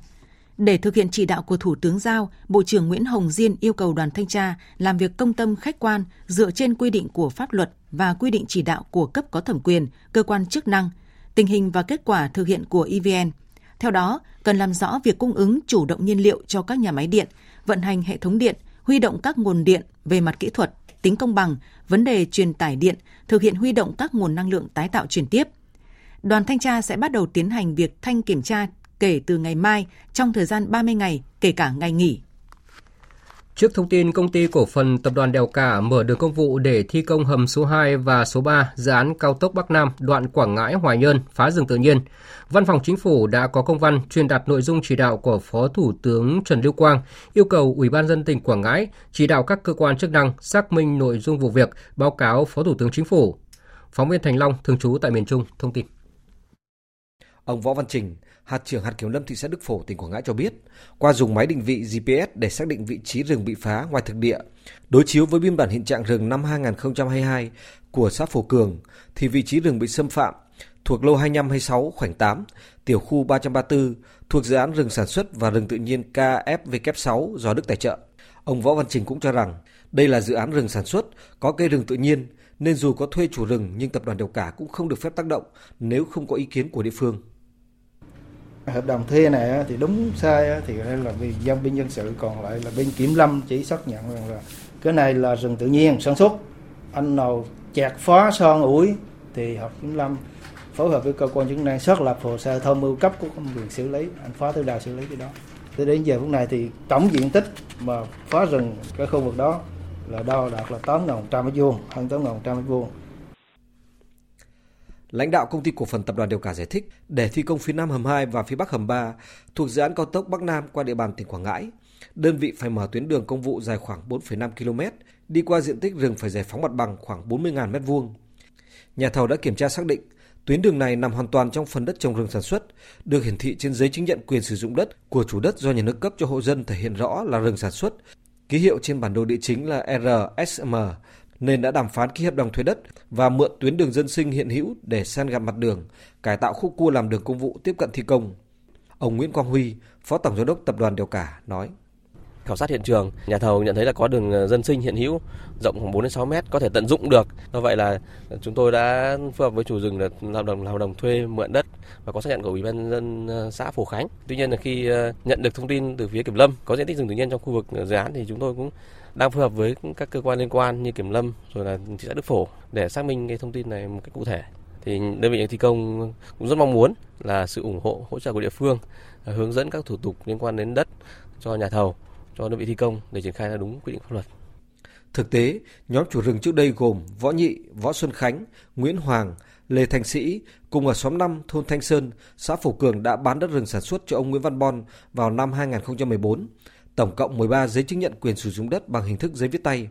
Để thực hiện chỉ đạo của Thủ tướng Giao, Bộ trưởng Nguyễn Hồng Diên yêu cầu đoàn thanh tra làm việc công tâm khách quan dựa trên quy định của pháp luật và quy định chỉ đạo của cấp có thẩm quyền, cơ quan chức năng, tình hình và kết quả thực hiện của EVN. Theo đó, cần làm rõ việc cung ứng chủ động nhiên liệu cho các nhà máy điện, vận hành hệ thống điện, huy động các nguồn điện về mặt kỹ thuật, tính công bằng, vấn đề truyền tải điện, thực hiện huy động các nguồn năng lượng tái tạo chuyển tiếp. Đoàn thanh tra sẽ bắt đầu tiến hành việc thanh kiểm tra kể từ ngày mai trong thời gian 30 ngày, kể cả ngày nghỉ. Trước thông tin công ty cổ phần tập đoàn Đèo Cả mở đường công vụ để thi công hầm số 2 và số 3 dự án cao tốc Bắc Nam đoạn Quảng Ngãi Hoài Nhơn phá rừng tự nhiên, Văn phòng Chính phủ đã có công văn truyền đạt nội dung chỉ đạo của Phó Thủ tướng Trần Lưu Quang yêu cầu Ủy ban dân tỉnh Quảng Ngãi chỉ đạo các cơ quan chức năng xác minh nội dung vụ việc, báo cáo Phó Thủ tướng Chính phủ. Phóng viên Thành Long thường trú tại miền Trung thông tin. Ông Võ Văn Trình, hạt trưởng hạt kiểm lâm thị xã Đức Phổ, tỉnh Quảng Ngãi cho biết, qua dùng máy định vị GPS để xác định vị trí rừng bị phá ngoài thực địa, đối chiếu với biên bản hiện trạng rừng năm 2022 của xã Phổ Cường, thì vị trí rừng bị xâm phạm thuộc lô 2526 khoảnh 8, tiểu khu 334 thuộc dự án rừng sản xuất và rừng tự nhiên KFW6 do Đức tài trợ. Ông Võ Văn Trình cũng cho rằng đây là dự án rừng sản xuất, có cây rừng tự nhiên, nên dù có thuê chủ rừng nhưng tập đoàn Đèo Cả cũng không được phép tác động nếu không có ý kiến của địa phương hợp đồng thuê này thì đúng sai thì đây là vì dân bên dân sự, còn lại là bên kiểm lâm chỉ xác nhận rằng là cái này là rừng tự nhiên, sản xuất. Anh nào chặt phá son ủi thì học kiểm lâm phối hợp với cơ quan chức năng xác lập hồ sơ tham mưu cấp của công quyền xử lý. Anh phá thứ đào xử lý cái đó. Tới đến giờ phút này thì tổng diện tích mà phá rừng cái khu vực đó là đo đạt là 8.100 mét vuông, hơn 8.100 mét vuông. Lãnh đạo công ty cổ phần tập đoàn Điều Cả giải thích, để thi công phía Nam hầm 2 và phía Bắc hầm 3 thuộc dự án cao tốc Bắc Nam qua địa bàn tỉnh Quảng Ngãi, đơn vị phải mở tuyến đường công vụ dài khoảng 4,5 km, đi qua diện tích rừng phải giải phóng mặt bằng khoảng 40.000 m2. Nhà thầu đã kiểm tra xác định, tuyến đường này nằm hoàn toàn trong phần đất trồng rừng sản xuất, được hiển thị trên giấy chứng nhận quyền sử dụng đất của chủ đất do nhà nước cấp cho hộ dân thể hiện rõ là rừng sản xuất, ký hiệu trên bản đồ địa chính là RSM nên đã đàm phán ký hợp đồng thuê đất và mượn tuyến đường dân sinh hiện hữu để san gạt mặt đường, cải tạo khúc cua làm đường công vụ tiếp cận thi công. Ông Nguyễn Quang Huy, Phó Tổng Giám đốc Tập đoàn Đèo Cả nói khảo sát hiện trường, nhà thầu nhận thấy là có đường ờ, dân sinh hiện hữu rộng khoảng 4 đến 6 mét có thể tận dụng được. Do vậy là chúng tôi đã phối hợp với chủ rừng là làm đồng hợp đồng thuê mượn đất và có xác nhận của ủy ban dân ờ, xã Phổ Khánh. Tuy nhiên là khi ờ, nhận được thông tin từ phía Kiểm Lâm có diện tích rừng tự nhiên trong khu vực dự án thì chúng tôi cũng đang phối hợp với các cơ quan liên quan như Kiểm Lâm rồi là thị xã Đức Phổ để xác minh cái thông tin này một cách cụ thể. Thì đơn vị thi công cũng rất mong muốn là sự ủng hộ hỗ trợ của địa phương hướng dẫn các thủ tục liên quan đến đất cho nhà thầu cho đơn vị thi công để triển khai theo đúng quy định pháp luật. Thực tế, nhóm chủ rừng trước đây gồm Võ Nhị, Võ Xuân Khánh, Nguyễn Hoàng, Lê Thành Sĩ cùng ở xóm 5 thôn Thanh Sơn, xã Phổ Cường đã bán đất rừng sản xuất cho ông Nguyễn Văn Bon vào năm 2014 tổng cộng 13 giấy chứng nhận quyền sử dụng đất bằng hình thức giấy viết tay.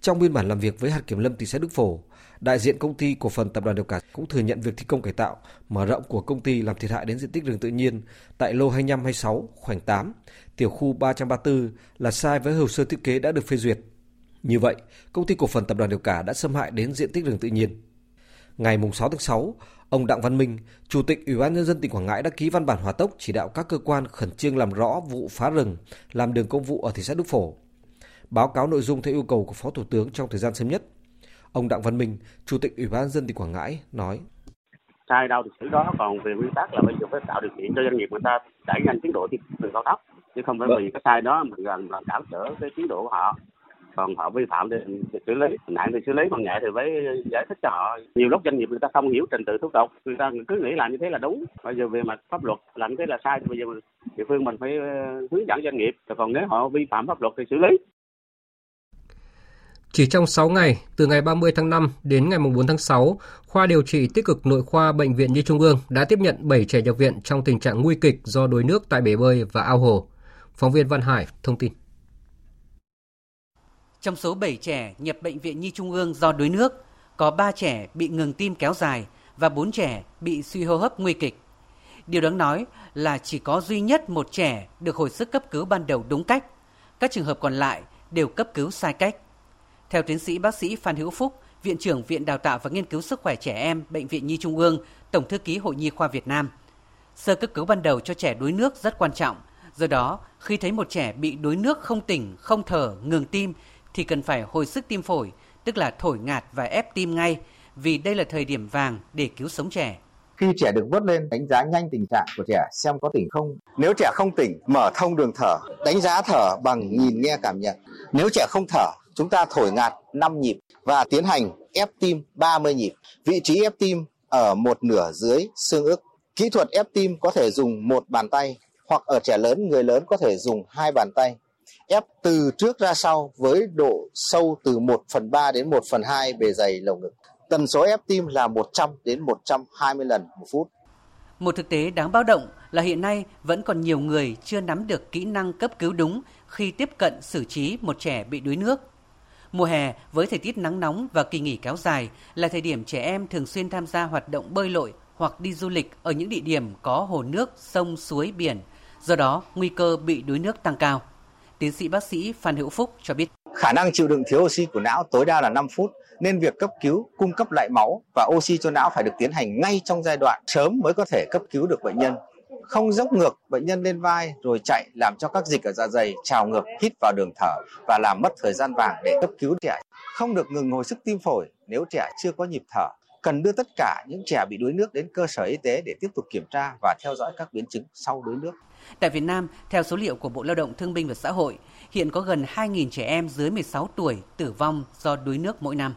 Trong biên bản làm việc với hạt kiểm lâm thị xã Đức Phổ, đại diện công ty cổ phần tập đoàn Điều Cả cũng thừa nhận việc thi công cải tạo, mở rộng của công ty làm thiệt hại đến diện tích rừng tự nhiên tại lô 2526 khoảnh 8, tiểu khu 334 là sai với hồ sơ thiết kế đã được phê duyệt. Như vậy, công ty cổ phần tập đoàn Điều Cả đã xâm hại đến diện tích rừng tự nhiên. Ngày 6 tháng 6, Ông Đặng Văn Minh, Chủ tịch Ủy ban nhân dân tỉnh Quảng Ngãi đã ký văn bản hòa tốc chỉ đạo các cơ quan khẩn trương làm rõ vụ phá rừng, làm đường công vụ ở thị xã Đức Phổ. Báo cáo nội dung theo yêu cầu của Phó Thủ tướng trong thời gian sớm nhất. Ông Đặng Văn Minh, Chủ tịch Ủy ban dân tỉnh Quảng Ngãi nói: sai đâu thì xử đó còn về nguyên tắc là bây giờ phải tạo điều kiện cho doanh nghiệp người ta đẩy nhanh tiến độ thì đường cao tốc chứ không phải vì cái sai đó mình gần là cản trở cái tiến độ của họ còn họ vi phạm thì, xử lý nặng thì xử lý còn nhẹ thì phải giải thích cho họ nhiều lúc doanh nghiệp người ta không hiểu trình tự thủ tục người ta cứ nghĩ làm như thế là đúng bây giờ về mặt pháp luật làm như thế là sai thì bây giờ địa phương mình phải ờ, hướng dẫn doanh nghiệp còn nếu họ vi phạm pháp luật thì xử lý chỉ trong 6 ngày, từ ngày 30 tháng 5 đến ngày 4 tháng 6, khoa điều trị tích cực nội khoa Bệnh viện Nhi Trung ương đã tiếp nhận 7 trẻ nhập viện trong tình trạng nguy kịch do đuối nước tại bể bơi và ao hồ. Phóng viên Văn Hải thông tin. Trong số 7 trẻ nhập Bệnh viện Nhi Trung ương do đuối nước, có 3 trẻ bị ngừng tim kéo dài và 4 trẻ bị suy hô hấp nguy kịch. Điều đáng nói là chỉ có duy nhất một trẻ được hồi sức cấp cứu ban đầu đúng cách. Các trường hợp còn lại đều cấp cứu sai cách. Theo tiến sĩ bác sĩ Phan Hữu Phúc, Viện trưởng Viện Đào tạo và Nghiên cứu Sức khỏe Trẻ Em, Bệnh viện Nhi Trung ương, Tổng thư ký Hội Nhi khoa Việt Nam, sơ cấp cứu ban đầu cho trẻ đuối nước rất quan trọng. Do đó, khi thấy một trẻ bị đuối nước không tỉnh, không thở, ngừng tim thì cần phải hồi sức tim phổi, tức là thổi ngạt và ép tim ngay, vì đây là thời điểm vàng để cứu sống trẻ. Khi trẻ được vớt lên, đánh giá nhanh tình trạng của trẻ xem có tỉnh không. Nếu trẻ không tỉnh, mở thông đường thở, đánh giá thở bằng nhìn nghe cảm nhận. Nếu trẻ không thở, chúng ta thổi ngạt 5 nhịp và tiến hành ép tim 30 nhịp. Vị trí ép tim ở một nửa dưới xương ức. Kỹ thuật ép tim có thể dùng một bàn tay hoặc ở trẻ lớn, người lớn có thể dùng hai bàn tay. Ép từ trước ra sau với độ sâu từ 1 phần 3 đến 1 phần 2 bề dày lồng ngực. Tần số ép tim là 100 đến 120 lần một phút. Một thực tế đáng báo động là hiện nay vẫn còn nhiều người chưa nắm được kỹ năng cấp cứu đúng khi tiếp cận xử trí một trẻ bị đuối nước. Mùa hè với thời tiết nắng nóng và kỳ nghỉ kéo dài là thời điểm trẻ em thường xuyên tham gia hoạt động bơi lội hoặc đi du lịch ở những địa điểm có hồ nước, sông, suối, biển. Do đó, nguy cơ bị đuối nước tăng cao. Tiến sĩ bác sĩ Phan Hữu Phúc cho biết. Khả năng chịu đựng thiếu oxy của não tối đa là 5 phút, nên việc cấp cứu, cung cấp lại máu và oxy cho não phải được tiến hành ngay trong giai đoạn sớm mới có thể cấp cứu được bệnh nhân không dốc ngược bệnh nhân lên vai rồi chạy làm cho các dịch ở dạ dày trào ngược hít vào đường thở và làm mất thời gian vàng để cấp cứu trẻ. Không được ngừng hồi sức tim phổi nếu trẻ chưa có nhịp thở. Cần đưa tất cả những trẻ bị đuối nước đến cơ sở y tế để tiếp tục kiểm tra và theo dõi các biến chứng sau đuối nước. Tại Việt Nam, theo số liệu của Bộ Lao động Thương binh và Xã hội, hiện có gần 2.000 trẻ em dưới 16 tuổi tử vong do đuối nước mỗi năm.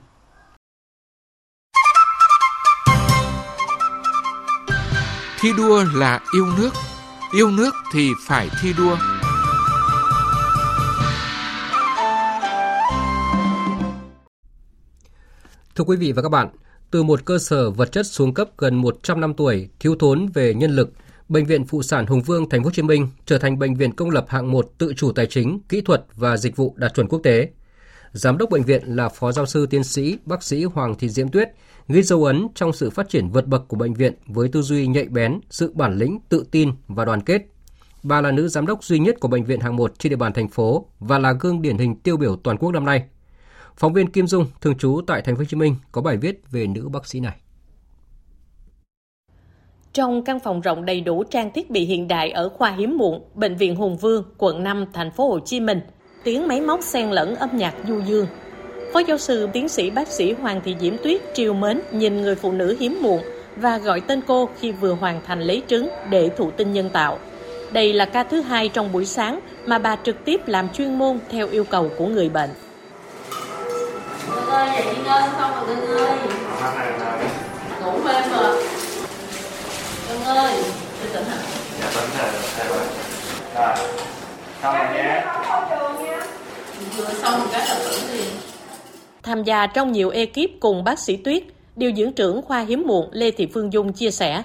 Thi đua là yêu nước, yêu nước thì phải thi đua. Thưa quý vị và các bạn, từ một cơ sở vật chất xuống cấp gần 100 năm tuổi, thiếu thốn về nhân lực, Bệnh viện Phụ sản Hùng Vương Thành phố Hồ Chí Minh trở thành bệnh viện công lập hạng 1 tự chủ tài chính, kỹ thuật và dịch vụ đạt chuẩn quốc tế. Giám đốc bệnh viện là Phó giáo sư tiến sĩ bác sĩ Hoàng Thị Diễm Tuyết, ghi dấu ấn trong sự phát triển vượt bậc của bệnh viện với tư duy nhạy bén, sự bản lĩnh, tự tin và đoàn kết. Bà là nữ giám đốc duy nhất của bệnh viện hạng 1 trên địa bàn thành phố và là gương điển hình tiêu biểu toàn quốc năm nay. Phóng viên Kim Dung, thường trú tại thành phố Hồ Chí Minh có bài viết về nữ bác sĩ này. Trong căn phòng rộng đầy đủ trang thiết bị hiện đại ở khoa hiếm muộn, bệnh viện Hùng Vương, quận 5, thành phố Hồ Chí Minh, tiếng máy móc xen lẫn âm nhạc du dương, Phó giáo sư tiến sĩ bác sĩ Hoàng Thị Diễm Tuyết triều mến nhìn người phụ nữ hiếm muộn và gọi tên cô khi vừa hoàn thành lấy trứng để thụ tinh nhân tạo. Đây là ca thứ hai trong buổi sáng mà bà trực tiếp làm chuyên môn theo yêu cầu của người bệnh. Cưng ơi, nghỉ ngơi không rồi Cưng ơi. Ngủ bên rồi. Cưng ơi, tôi tỉnh hả? Dạ tỉnh rồi, rồi. Rồi, xong rồi nhé. Vừa xong một cái là tỉnh liền. Tham gia trong nhiều ekip cùng bác sĩ Tuyết, điều dưỡng trưởng khoa hiếm muộn Lê Thị Phương Dung chia sẻ,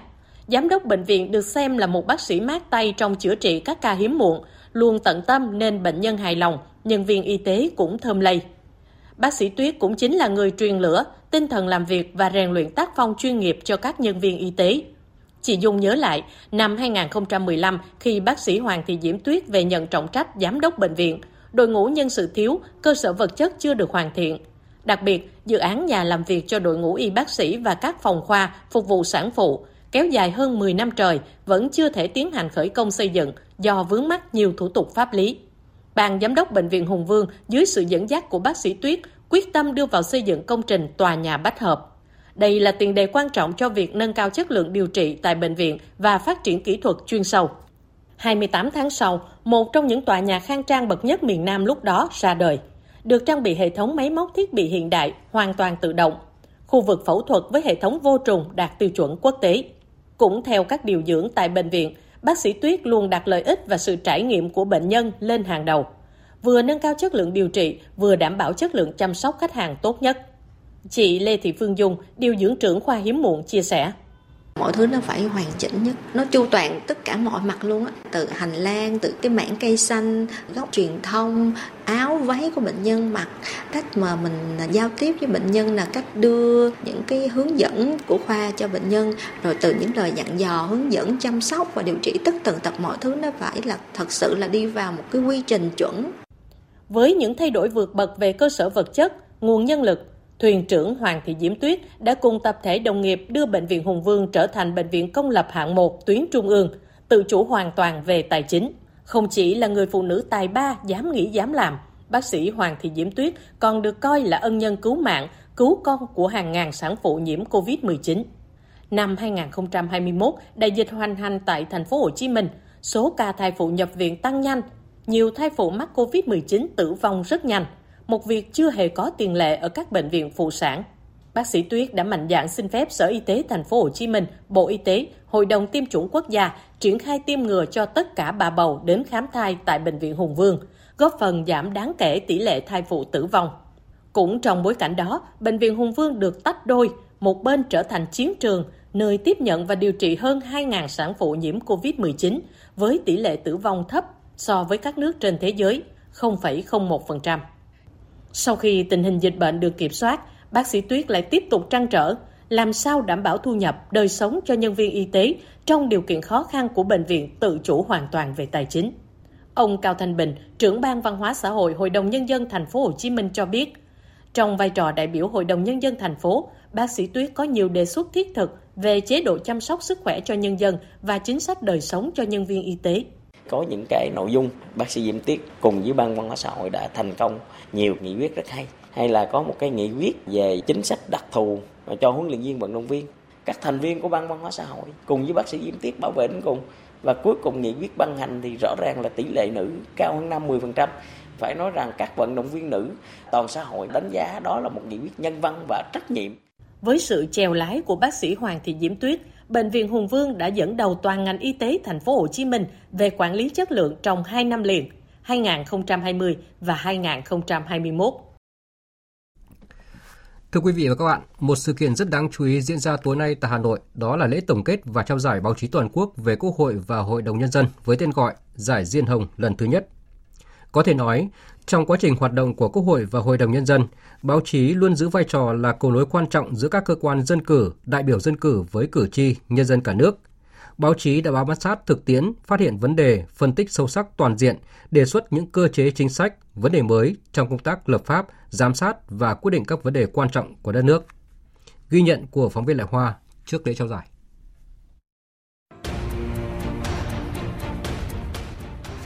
giám đốc bệnh viện được xem là một bác sĩ mát tay trong chữa trị các ca hiếm muộn, luôn tận tâm nên bệnh nhân hài lòng, nhân viên y tế cũng thơm lây. Bác sĩ Tuyết cũng chính là người truyền lửa, tinh thần làm việc và rèn luyện tác phong chuyên nghiệp cho các nhân viên y tế. Chị Dung nhớ lại, năm 2015 khi bác sĩ Hoàng Thị Diễm Tuyết về nhận trọng trách giám đốc bệnh viện, đội ngũ nhân sự thiếu, cơ sở vật chất chưa được hoàn thiện, Đặc biệt, dự án nhà làm việc cho đội ngũ y bác sĩ và các phòng khoa phục vụ sản phụ kéo dài hơn 10 năm trời vẫn chưa thể tiến hành khởi công xây dựng do vướng mắc nhiều thủ tục pháp lý. Ban giám đốc bệnh viện Hùng Vương dưới sự dẫn dắt của bác sĩ Tuyết quyết tâm đưa vào xây dựng công trình tòa nhà bách hợp. Đây là tiền đề quan trọng cho việc nâng cao chất lượng điều trị tại bệnh viện và phát triển kỹ thuật chuyên sâu. 28 tháng sau, một trong những tòa nhà khang trang bậc nhất miền Nam lúc đó ra đời. Được trang bị hệ thống máy móc thiết bị hiện đại, hoàn toàn tự động. Khu vực phẫu thuật với hệ thống vô trùng đạt tiêu chuẩn quốc tế. Cũng theo các điều dưỡng tại bệnh viện, bác sĩ Tuyết luôn đặt lợi ích và sự trải nghiệm của bệnh nhân lên hàng đầu. Vừa nâng cao chất lượng điều trị, vừa đảm bảo chất lượng chăm sóc khách hàng tốt nhất. Chị Lê Thị Phương Dung, điều dưỡng trưởng khoa hiếm muộn chia sẻ. Mọi thứ nó phải hoàn chỉnh nhất nó chu toàn tất cả mọi mặt luôn á. Từ hành lang từ cái mảng cây xanh góc truyền thông áo váy của bệnh nhân mặc cách mà mình giao tiếp với bệnh nhân là cách đưa những cái hướng dẫn của khoa cho bệnh nhân. Rồi từ những lời dặn dò hướng dẫn chăm sóc và điều trị tất tần tật mọi thứ nó phải là thật sự là đi vào một cái quy trình chuẩn. Với những thay đổi vượt bậc về cơ sở vật chất nguồn nhân lực Thuyền trưởng Hoàng Thị Diễm Tuyết đã cùng tập thể đồng nghiệp đưa Bệnh viện Hùng Vương trở thành bệnh viện công lập hạng 1 tuyến trung ương, tự chủ hoàn toàn về tài chính. Không chỉ là người phụ nữ tài ba dám nghĩ dám làm, bác sĩ Hoàng Thị Diễm Tuyết còn được coi là ân nhân cứu mạng, cứu con của hàng ngàn sản phụ nhiễm COVID-19. Năm 2021, đại dịch hoành hành tại thành phố Hồ Chí Minh, số ca thai phụ nhập viện tăng nhanh, nhiều thai phụ mắc COVID-19 tử vong rất nhanh – một việc chưa hề có tiền lệ ở các bệnh viện phụ sản. Bác sĩ Tuyết đã mạnh dạn xin phép Sở Y tế thành phố Hồ Chí Minh, Bộ Y tế, Hội đồng tiêm chủng quốc gia triển khai tiêm ngừa cho tất cả bà bầu đến khám thai tại bệnh viện Hùng Vương, góp phần giảm đáng kể tỷ lệ thai phụ tử vong. Cũng trong bối cảnh đó, bệnh viện Hùng Vương được tách đôi, một bên trở thành chiến trường, nơi tiếp nhận và điều trị hơn 2.000 sản phụ nhiễm COVID-19 với tỷ lệ tử vong thấp so với các nước trên thế giới, 0,01%. Sau khi tình hình dịch bệnh được kiểm soát, bác sĩ Tuyết lại tiếp tục trăn trở làm sao đảm bảo thu nhập, đời sống cho nhân viên y tế trong điều kiện khó khăn của bệnh viện tự chủ hoàn toàn về tài chính. Ông Cao Thanh Bình, trưởng ban văn hóa xã hội Hội đồng nhân dân thành phố Hồ Chí Minh cho biết, trong vai trò đại biểu Hội đồng nhân dân thành phố, bác sĩ Tuyết có nhiều đề xuất thiết thực về chế độ chăm sóc sức khỏe cho nhân dân và chính sách đời sống cho nhân viên y tế có những cái nội dung bác sĩ Diễm Tiết cùng với ban văn hóa xã hội đã thành công nhiều nghị quyết rất hay hay là có một cái nghị quyết về chính sách đặc thù cho huấn luyện viên vận động viên các thành viên của ban văn hóa xã hội cùng với bác sĩ Diễm Tiết bảo vệ đến cùng và cuối cùng nghị quyết ban hành thì rõ ràng là tỷ lệ nữ cao hơn 50%. Phải nói rằng các vận động viên nữ toàn xã hội đánh giá đó là một nghị quyết nhân văn và trách nhiệm. Với sự chèo lái của bác sĩ Hoàng Thị Diễm Tuyết, Bệnh viện Hùng Vương đã dẫn đầu toàn ngành y tế thành phố Hồ Chí Minh về quản lý chất lượng trong 2 năm liền, 2020 và 2021. Thưa quý vị và các bạn, một sự kiện rất đáng chú ý diễn ra tối nay tại Hà Nội, đó là lễ tổng kết và trao giải báo chí toàn quốc về Quốc hội và Hội đồng Nhân dân với tên gọi Giải Diên Hồng lần thứ nhất. Có thể nói, trong quá trình hoạt động của Quốc hội và Hội đồng Nhân dân, báo chí luôn giữ vai trò là cầu nối quan trọng giữa các cơ quan dân cử, đại biểu dân cử với cử tri, nhân dân cả nước. Báo chí đã bám sát thực tiễn, phát hiện vấn đề, phân tích sâu sắc toàn diện, đề xuất những cơ chế chính sách, vấn đề mới trong công tác lập pháp, giám sát và quyết định các vấn đề quan trọng của đất nước. Ghi nhận của phóng viên Lại Hoa trước lễ trao giải.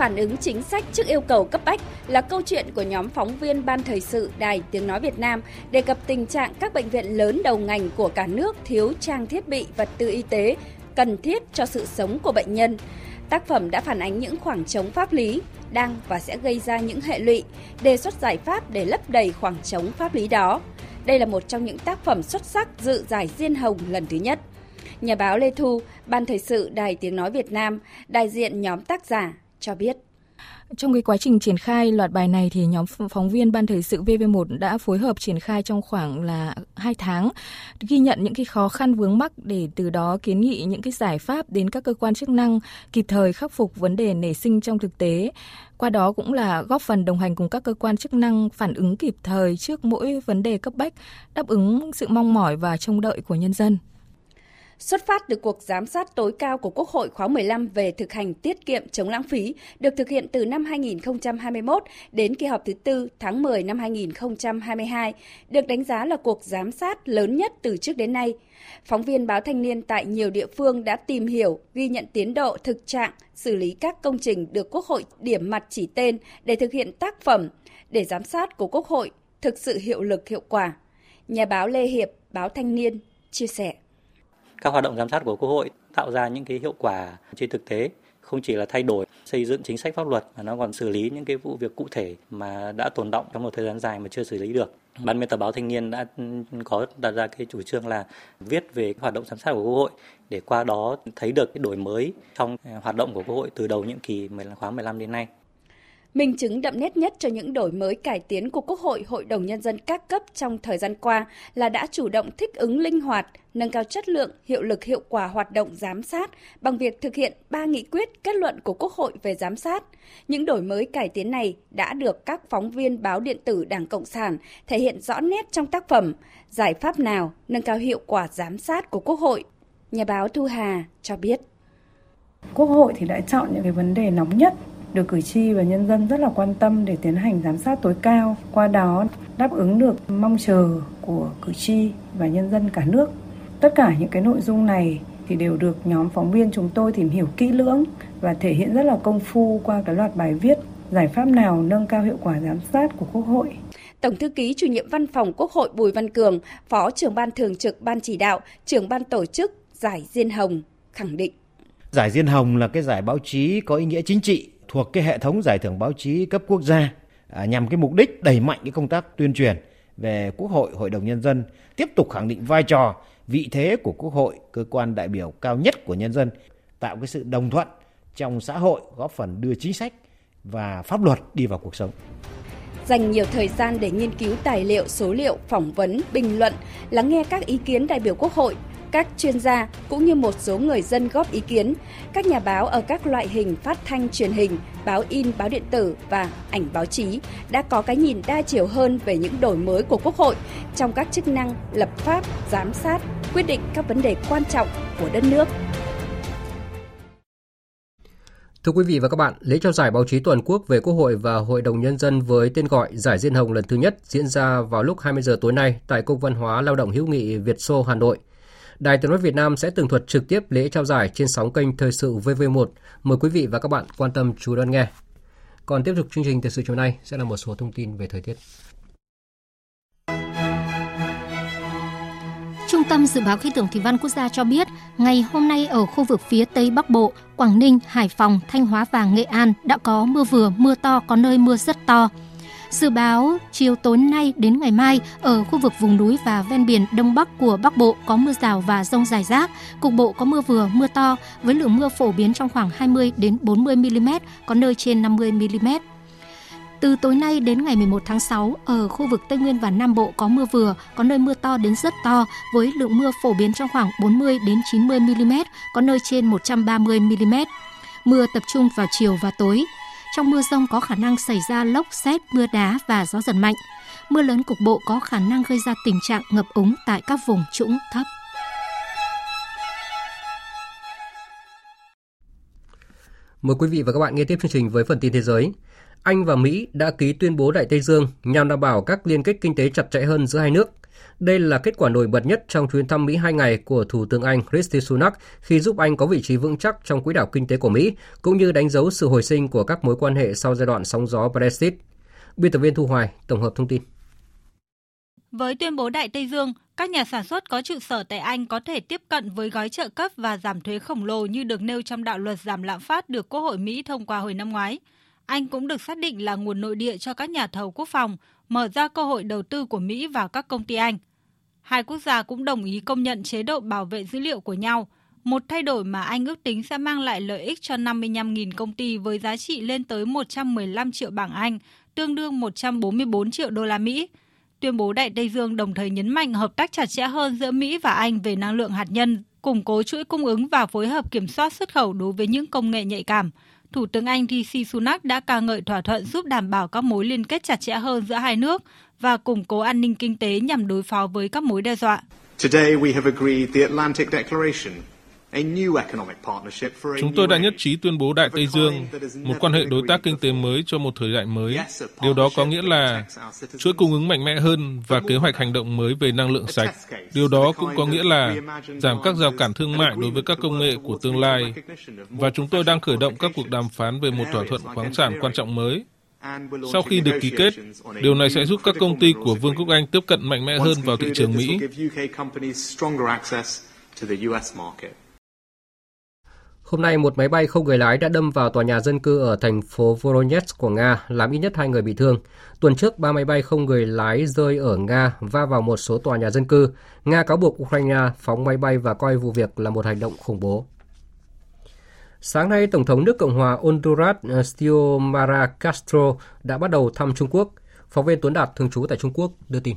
Phản ứng chính sách trước yêu cầu cấp bách là câu chuyện của nhóm phóng viên Ban Thời sự Đài Tiếng Nói Việt Nam đề cập tình trạng các bệnh viện lớn đầu ngành của cả nước thiếu trang thiết bị vật tư y tế cần thiết cho sự sống của bệnh nhân. Tác phẩm đã phản ánh những khoảng trống pháp lý đang và sẽ gây ra những hệ lụy, đề xuất giải pháp để lấp đầy khoảng trống pháp lý đó. Đây là một trong những tác phẩm xuất sắc dự giải Diên Hồng lần thứ nhất. Nhà báo Lê Thu, Ban Thời sự Đài Tiếng Nói Việt Nam, đại diện nhóm tác giả cho biết. Trong cái quá trình triển khai loạt bài này thì nhóm phóng viên Ban Thời sự VV1 đã phối hợp triển khai trong khoảng là 2 tháng, ghi nhận những cái khó khăn vướng mắc để từ đó kiến nghị những cái giải pháp đến các cơ quan chức năng kịp thời khắc phục vấn đề nảy sinh trong thực tế. Qua đó cũng là góp phần đồng hành cùng các cơ quan chức năng phản ứng kịp thời trước mỗi vấn đề cấp bách, đáp ứng sự mong mỏi và trông đợi của nhân dân. Xuất phát từ cuộc giám sát tối cao của Quốc hội khóa 15 về thực hành tiết kiệm chống lãng phí được thực hiện từ năm 2021 đến kỳ họp thứ tư tháng 10 năm 2022, được đánh giá là cuộc giám sát lớn nhất từ trước đến nay. Phóng viên báo Thanh niên tại nhiều địa phương đã tìm hiểu, ghi nhận tiến độ thực trạng, xử lý các công trình được Quốc hội điểm mặt chỉ tên để thực hiện tác phẩm. Để giám sát của Quốc hội thực sự hiệu lực hiệu quả. Nhà báo Lê Hiệp, báo Thanh niên chia sẻ. Các hoạt động giám sát của Quốc hội tạo ra những cái hiệu quả trên thực tế không chỉ là thay đổi xây dựng chính sách pháp luật mà nó còn xử lý những cái vụ việc cụ thể mà đã tồn động trong một thời gian dài mà chưa xử lý được. Ban biên tập báo Thanh niên đã có đặt ra cái chủ trương là viết về hoạt động giám sát của Quốc hội để qua đó thấy được cái đổi mới trong hoạt động của Quốc hội từ đầu nhiệm kỳ khóa 15 đến nay. Minh chứng đậm nét nhất cho những đổi mới cải tiến của Quốc hội, Hội đồng Nhân dân các cấp trong thời gian qua là đã chủ động thích ứng linh hoạt, nâng cao chất lượng, hiệu lực hiệu quả hoạt động giám sát bằng việc thực hiện ba nghị quyết kết luận của Quốc hội về giám sát. Những đổi mới cải tiến này đã được các phóng viên báo điện tử Đảng Cộng sản thể hiện rõ nét trong tác phẩm Giải pháp nào nâng cao hiệu quả giám sát của Quốc hội. Nhà báo Thu Hà cho biết. Quốc hội thì đã chọn những cái vấn đề nóng nhất được cử tri và nhân dân rất là quan tâm để tiến hành giám sát tối cao, qua đó đáp ứng được mong chờ của cử tri và nhân dân cả nước. Tất cả những cái nội dung này thì đều được nhóm phóng viên chúng tôi tìm hiểu kỹ lưỡng và thể hiện rất là công phu qua cái loạt bài viết giải pháp nào nâng cao hiệu quả giám sát của Quốc hội. Tổng thư ký chủ nhiệm văn phòng Quốc hội Bùi Văn Cường, Phó trưởng ban thường trực ban chỉ đạo, trưởng ban tổ chức Giải Diên Hồng khẳng định. Giải Diên Hồng là cái giải báo chí có ý nghĩa chính trị thuộc cái hệ thống giải thưởng báo chí cấp quốc gia à, nhằm cái mục đích đẩy mạnh cái công tác tuyên truyền về Quốc hội, Hội đồng nhân dân, tiếp tục khẳng định vai trò, vị thế của Quốc hội, cơ quan đại biểu cao nhất của nhân dân, tạo cái sự đồng thuận trong xã hội, góp phần đưa chính sách và pháp luật đi vào cuộc sống. Dành nhiều thời gian để nghiên cứu tài liệu, số liệu, phỏng vấn, bình luận, lắng nghe các ý kiến đại biểu Quốc hội, các chuyên gia cũng như một số người dân góp ý kiến. Các nhà báo ở các loại hình phát thanh truyền hình, báo in, báo điện tử và ảnh báo chí đã có cái nhìn đa chiều hơn về những đổi mới của Quốc hội trong các chức năng lập pháp, giám sát, quyết định các vấn đề quan trọng của đất nước. Thưa quý vị và các bạn, lễ trao giải báo chí toàn quốc về Quốc hội và Hội đồng Nhân dân với tên gọi Giải Diên Hồng lần thứ nhất diễn ra vào lúc 20 giờ tối nay tại Cục Văn hóa Lao động hữu nghị Việt Xô, Hà Nội. Đài Tiếng nói Việt Nam sẽ tường thuật trực tiếp lễ trao giải trên sóng kênh Thời sự VV1. Mời quý vị và các bạn quan tâm chú đón nghe. Còn tiếp tục chương trình thời sự chiều nay sẽ là một số thông tin về thời tiết. Trung tâm Dự báo Khí tượng Thủy văn Quốc gia cho biết, ngày hôm nay ở khu vực phía Tây Bắc Bộ, Quảng Ninh, Hải Phòng, Thanh Hóa và Nghệ An đã có mưa vừa, mưa to, có nơi mưa rất to. Dự báo chiều tối nay đến ngày mai ở khu vực vùng núi và ven biển đông bắc của Bắc Bộ có mưa rào và rông rải rác, cục bộ có mưa vừa, mưa to với lượng mưa phổ biến trong khoảng 20 đến 40 mm, có nơi trên 50 mm. Từ tối nay đến ngày 11 tháng 6, ở khu vực Tây Nguyên và Nam Bộ có mưa vừa, có nơi mưa to đến rất to với lượng mưa phổ biến trong khoảng 40 đến 90 mm, có nơi trên 130 mm. Mưa tập trung vào chiều và tối. Trong mưa rông có khả năng xảy ra lốc, xét, mưa đá và gió giật mạnh. Mưa lớn cục bộ có khả năng gây ra tình trạng ngập úng tại các vùng trũng thấp. Mời quý vị và các bạn nghe tiếp chương trình với phần tin thế giới. Anh và Mỹ đã ký tuyên bố Đại Tây Dương nhằm đảm bảo các liên kết kinh tế chặt chẽ hơn giữa hai nước. Đây là kết quả nổi bật nhất trong chuyến thăm Mỹ hai ngày của Thủ tướng Anh Rishi Sunak khi giúp Anh có vị trí vững chắc trong quỹ đạo kinh tế của Mỹ, cũng như đánh dấu sự hồi sinh của các mối quan hệ sau giai đoạn sóng gió Brexit. Biên tập viên Thu Hoài tổng hợp thông tin. Với tuyên bố Đại Tây Dương, các nhà sản xuất có trụ sở tại Anh có thể tiếp cận với gói trợ cấp và giảm thuế khổng lồ như được nêu trong đạo luật giảm lạm phát được Quốc hội Mỹ thông qua hồi năm ngoái. Anh cũng được xác định là nguồn nội địa cho các nhà thầu quốc phòng, mở ra cơ hội đầu tư của Mỹ vào các công ty Anh. Hai quốc gia cũng đồng ý công nhận chế độ bảo vệ dữ liệu của nhau, một thay đổi mà Anh ước tính sẽ mang lại lợi ích cho 55.000 công ty với giá trị lên tới 115 triệu bảng Anh, tương đương 144 triệu đô la Mỹ. Tuyên bố Đại Tây Dương đồng thời nhấn mạnh hợp tác chặt chẽ hơn giữa Mỹ và Anh về năng lượng hạt nhân, củng cố chuỗi cung ứng và phối hợp kiểm soát xuất khẩu đối với những công nghệ nhạy cảm. Thủ tướng Anh Rishi Sunak đã ca ngợi thỏa thuận giúp đảm bảo các mối liên kết chặt chẽ hơn giữa hai nước và củng cố an ninh kinh tế nhằm đối phó với các mối đe dọa. Today, we have agreed the Atlantic Declaration Chúng tôi đã nhất trí tuyên bố Đại Tây Dương, một quan hệ đối tác kinh tế mới cho một thời đại mới. Điều đó có nghĩa là chuỗi cung ứng mạnh mẽ hơn và kế hoạch hành động mới về năng lượng sạch. Điều đó cũng có nghĩa là giảm các rào cản thương mại đối với các công nghệ của tương lai. Và chúng tôi đang khởi động các cuộc đàm phán về một thỏa thuận khoáng sản quan trọng mới. Sau khi được ký kết, điều này sẽ giúp các công ty của Vương quốc Anh tiếp cận mạnh mẽ hơn vào thị trường Mỹ. Hôm nay, một máy bay không người lái đã đâm vào tòa nhà dân cư ở thành phố Voronezh của Nga, làm ít nhất hai người bị thương. Tuần trước, ba máy bay không người lái rơi ở Nga va vào một số tòa nhà dân cư. Nga cáo buộc Ukraine phóng máy bay và coi vụ việc là một hành động khủng bố. Sáng nay, Tổng thống nước Cộng hòa Honduras ờ, Xiomara Castro đã bắt đầu thăm Trung Quốc. Phóng viên Tuấn Đạt thường trú tại Trung Quốc đưa tin.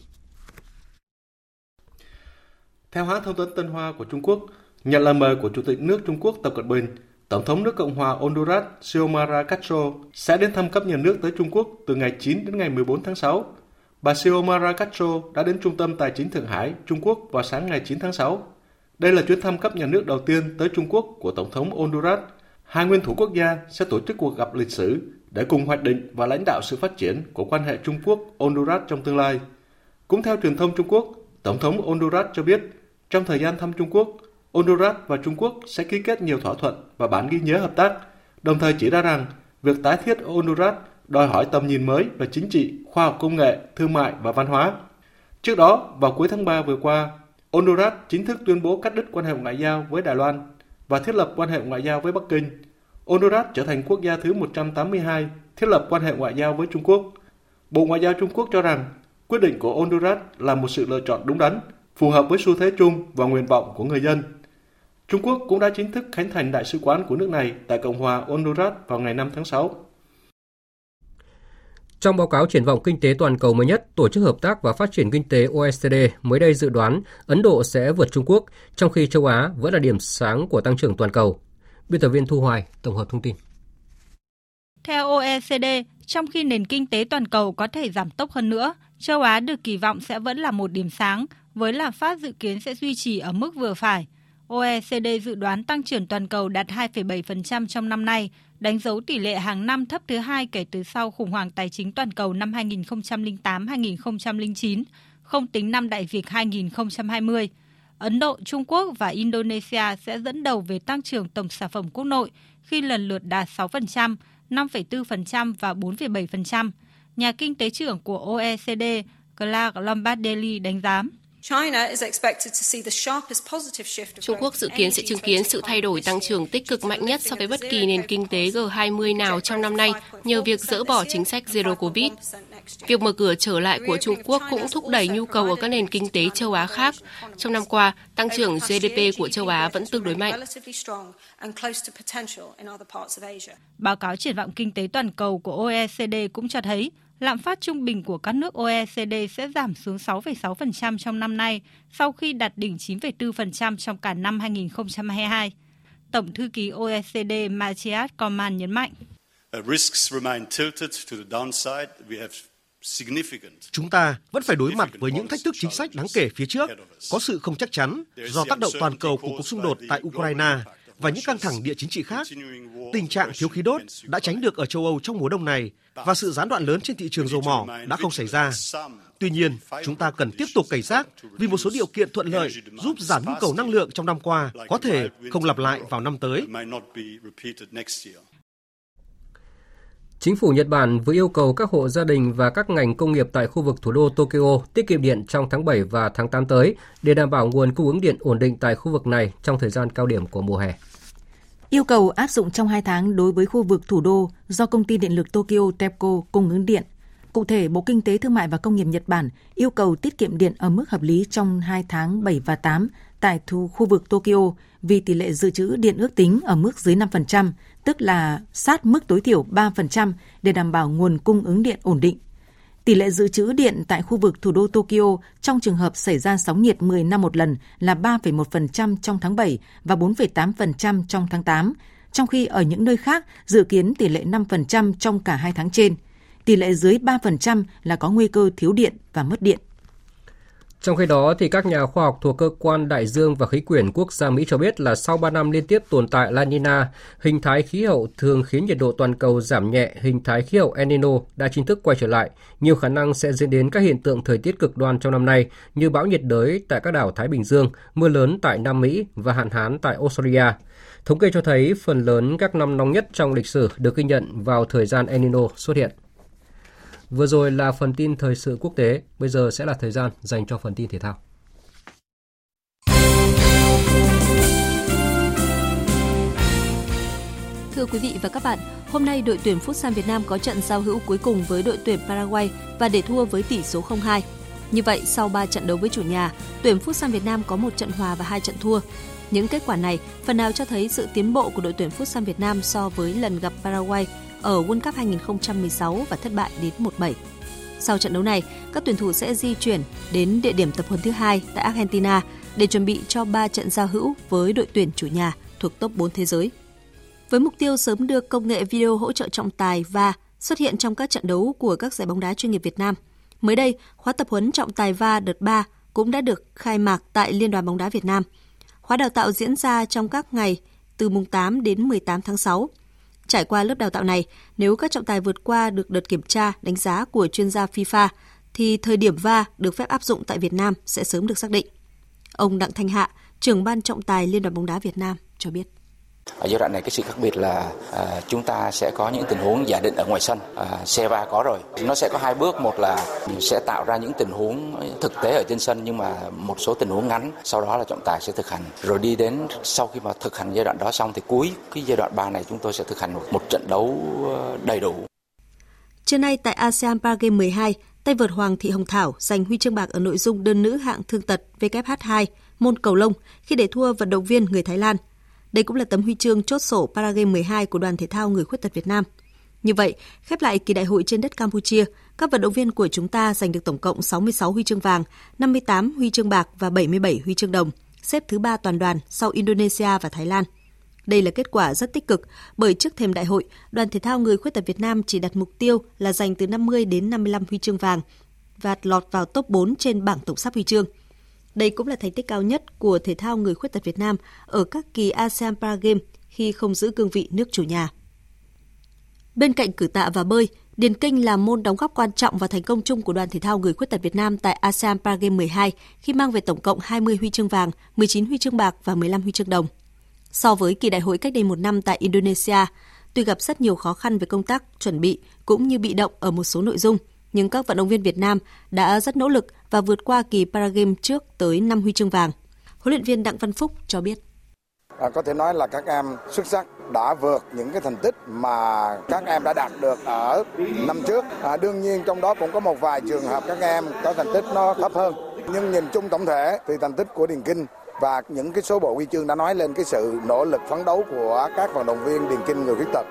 Theo hãng thông tấn Tân Hoa của Trung Quốc, nhận lời mời của Chủ tịch nước Trung Quốc Tập Cận Bình, Tổng thống nước Cộng hòa Honduras Xiomara Castro sẽ đến thăm cấp nhà nước tới Trung Quốc từ ngày 9 đến ngày 14 tháng 6. Bà Xiomara Castro đã đến Trung tâm Tài chính Thượng Hải, Trung Quốc vào sáng ngày 9 tháng 6. Đây là chuyến thăm cấp nhà nước đầu tiên tới Trung Quốc của Tổng thống Honduras. Hai nguyên thủ quốc gia sẽ tổ chức cuộc gặp lịch sử để cùng hoạch định và lãnh đạo sự phát triển của quan hệ Trung Quốc-Honduras trong tương lai. Cũng theo truyền thông Trung Quốc, Tổng thống Honduras cho biết, trong thời gian thăm Trung Quốc, Honduras và Trung Quốc sẽ ký kết nhiều thỏa thuận và bản ghi nhớ hợp tác, đồng thời chỉ ra rằng việc tái thiết Honduras đòi hỏi tầm nhìn mới về chính trị, khoa học công nghệ, thương mại và văn hóa. Trước đó, vào cuối tháng 3 vừa qua, Honduras chính thức tuyên bố cắt đứt quan hệ ngoại giao với Đài Loan và thiết lập quan hệ ngoại giao với Bắc Kinh. Honduras trở thành quốc gia thứ 182 thiết lập quan hệ ngoại giao với Trung Quốc. Bộ Ngoại giao Trung Quốc cho rằng quyết định của Honduras là một sự lựa chọn đúng đắn, phù hợp với xu thế chung và nguyện vọng của người dân. Trung Quốc cũng đã chính thức khánh thành đại sứ quán của nước này tại Cộng hòa Honduras vào ngày 5 tháng 6. Trong báo cáo triển vọng kinh tế toàn cầu mới nhất, Tổ chức Hợp tác và Phát triển Kinh tế OECD mới đây dự đoán Ấn Độ sẽ vượt Trung Quốc, trong khi châu Á vẫn là điểm sáng của tăng trưởng toàn cầu. Biên tập viên Thu Hoài tổng hợp thông tin. Theo OECD, trong khi nền kinh tế toàn cầu có thể giảm tốc hơn nữa, châu Á được kỳ vọng sẽ vẫn là một điểm sáng, với lạm phát dự kiến sẽ duy trì ở mức vừa phải. OECD dự đoán tăng trưởng toàn cầu đạt 2,7% trong năm nay, đánh dấu tỷ lệ hàng năm thấp thứ hai kể từ sau khủng hoảng tài chính toàn cầu năm 2008-2009, không tính năm đại dịch 2020. Ấn Độ, Trung Quốc và Indonesia sẽ dẫn đầu về tăng trưởng tổng sản phẩm quốc nội khi lần lượt đạt 6%, 5,4% và 4,7%. Nhà kinh tế trưởng của OECD Clark Lombardelli đánh giá. Trung Quốc dự kiến sẽ chứng kiến sự thay đổi tăng trưởng tích cực mạnh nhất so với bất kỳ nền kinh tế G20 nào trong năm nay nhờ việc dỡ bỏ chính sách Zero Covid. Việc mở cửa trở lại của Trung Quốc cũng thúc đẩy nhu cầu ở các nền kinh tế châu Á khác. Trong năm qua, tăng trưởng GDP của châu Á vẫn tương đối mạnh. Báo cáo triển vọng kinh tế toàn cầu của OECD cũng cho thấy lạm phát trung bình của các nước OECD sẽ giảm xuống 6,6% trong năm nay sau khi đạt đỉnh 9,4% trong cả năm 2022. Tổng thư ký OECD Matthias Cormann nhấn mạnh. Chúng ta vẫn phải đối mặt với những thách thức chính sách đáng kể phía trước, có sự không chắc chắn do tác động toàn cầu của cuộc xung đột tại Ukraine và những căng thẳng địa chính trị khác. Tình trạng thiếu khí đốt đã tránh được ở châu Âu trong mùa đông này và sự gián đoạn lớn trên thị trường dầu mỏ đã không xảy ra. Tuy nhiên, chúng ta cần tiếp tục cảnh giác vì một số điều kiện thuận lợi giúp giảm nhu cầu năng lượng trong năm qua có thể không lặp lại vào năm tới. Chính phủ Nhật Bản vừa yêu cầu các hộ gia đình và các ngành công nghiệp tại khu vực thủ đô Tokyo tiết kiệm điện trong tháng 7 và tháng 8 tới để đảm bảo nguồn cung ứng điện ổn định tại khu vực này trong thời gian cao điểm của mùa hè. Yêu cầu áp dụng trong 2 tháng đối với khu vực thủ đô do công ty điện lực Tokyo TEPCO cung ứng điện. Cụ thể, Bộ Kinh tế Thương mại và Công nghiệp Nhật Bản yêu cầu tiết kiệm điện ở mức hợp lý trong 2 tháng 7 và 8 tại thu khu vực Tokyo vì tỷ lệ dự trữ điện ước tính ở mức dưới 5%, tức là sát mức tối thiểu 3% để đảm bảo nguồn cung ứng điện ổn định. Tỷ lệ dự trữ điện tại khu vực thủ đô Tokyo trong trường hợp xảy ra sóng nhiệt 10 năm một lần là 3,1% trong tháng 7 và 4,8% trong tháng 8, trong khi ở những nơi khác dự kiến tỷ lệ 5% trong cả hai tháng trên. Tỷ lệ dưới 3% là có nguy cơ thiếu điện và mất điện. Trong khi đó, thì các nhà khoa học thuộc cơ quan đại dương và khí quyển quốc gia Mỹ cho biết là sau 3 năm liên tiếp tồn tại La Nina, hình thái khí hậu thường khiến nhiệt độ toàn cầu giảm nhẹ, hình thái khí hậu El Nino đã chính thức quay trở lại, nhiều khả năng sẽ dẫn đến các hiện tượng thời tiết cực đoan trong năm nay như bão nhiệt đới tại các đảo Thái Bình Dương, mưa lớn tại Nam Mỹ và hạn hán tại Australia. Thống kê cho thấy phần lớn các năm nóng nhất trong lịch sử được ghi nhận vào thời gian El Nino xuất hiện. Vừa rồi là phần tin thời sự quốc tế, bây giờ sẽ là thời gian dành cho phần tin thể thao. Thưa quý vị và các bạn, hôm nay đội tuyển Futsal Việt Nam có trận giao hữu cuối cùng với đội tuyển Paraguay và để thua với tỷ số 0-2. Như vậy, sau 3 trận đấu với chủ nhà, tuyển Futsal Việt Nam có một trận hòa và hai trận thua. Những kết quả này phần nào cho thấy sự tiến bộ của đội tuyển Futsal Việt Nam so với lần gặp Paraguay ở World Cup 2016 và thất bại đến 1-7. Sau trận đấu này, các tuyển thủ sẽ di chuyển đến địa điểm tập huấn thứ hai tại Argentina để chuẩn bị cho 3 trận giao hữu với đội tuyển chủ nhà thuộc top 4 thế giới. Với mục tiêu sớm đưa công nghệ video hỗ trợ trọng tài và xuất hiện trong các trận đấu của các giải bóng đá chuyên nghiệp Việt Nam, mới đây, khóa tập huấn trọng tài VAR đợt 3 cũng đã được khai mạc tại Liên đoàn bóng đá Việt Nam. Khóa đào tạo diễn ra trong các ngày từ mùng 8 đến 18 tháng 6 Trải qua lớp đào tạo này, nếu các trọng tài vượt qua được đợt kiểm tra, đánh giá của chuyên gia FIFA, thì thời điểm va được phép áp dụng tại Việt Nam sẽ sớm được xác định. Ông Đặng Thanh Hạ, trưởng ban trọng tài Liên đoàn bóng đá Việt Nam cho biết. Ở giai đoạn này cái sự khác biệt là à, chúng ta sẽ có những tình huống giả định ở ngoài sân. À, xe va có rồi. Nó sẽ có hai bước, một là sẽ tạo ra những tình huống thực tế ở trên sân nhưng mà một số tình huống ngắn, sau đó là trọng tài sẽ thực hành. Rồi đi đến sau khi mà thực hành giai đoạn đó xong thì cuối cái giai đoạn 3 này chúng tôi sẽ thực hành một, một trận đấu ờ, đầy đủ. Trưa nay tại ASEAN Paragame 12, tay vợt Hoàng Thị Hồng Thảo giành huy chương bạc ở nội dung đơn nữ hạng thương tật WH2 môn cầu lông khi để thua vận động viên người Thái Lan – đây cũng là tấm huy chương chốt sổ Paragame 12 của đoàn thể thao người khuyết tật Việt Nam. Như vậy, khép lại kỳ đại hội trên đất Campuchia, các vận động viên của chúng ta giành được tổng cộng 66 huy chương vàng, 58 huy chương bạc và 77 huy chương đồng, xếp thứ ba toàn đoàn sau Indonesia và Thái Lan. Đây là kết quả rất tích cực bởi trước thềm đại hội, đoàn thể thao người khuyết tật Việt Nam chỉ đặt mục tiêu là giành từ 50 đến 55 huy chương vàng và lọt vào top 4 trên bảng tổng sắp huy chương – đây cũng là thành tích cao nhất của thể thao người khuyết tật Việt Nam ở các kỳ ASEAN Paragames khi không giữ cương vị nước chủ nhà. Bên cạnh cử tạ và bơi, điền kinh là môn đóng góp quan trọng vào thành công chung của đoàn thể thao người khuyết tật Việt Nam tại ASEAN Paragames 12 khi mang về tổng cộng 20 huy chương vàng, 19 huy chương bạc và 15 huy chương đồng. So với kỳ đại hội cách đây một năm tại Indonesia, tuy gặp rất nhiều khó khăn về công tác chuẩn bị cũng như bị động ở một số nội dung – nhưng các vận động viên Việt Nam đã rất nỗ lực và vượt qua kỳ Paragame trước tới 5 huy chương vàng. Huấn luyện viên Đặng Văn Phúc cho biết. À, có thể nói là các em xuất sắc đã vượt những cái thành tích mà các em đã đạt được ở năm trước. À, đương nhiên trong đó cũng có một vài trường hợp các em có thành tích nó thấp hơn. Nhưng nhìn chung tổng thể thì thành tích của Điền Kinh và những cái số bộ huy chương đã nói lên cái sự nỗ lực phấn đấu của các vận động viên Điền Kinh người khuyết tật.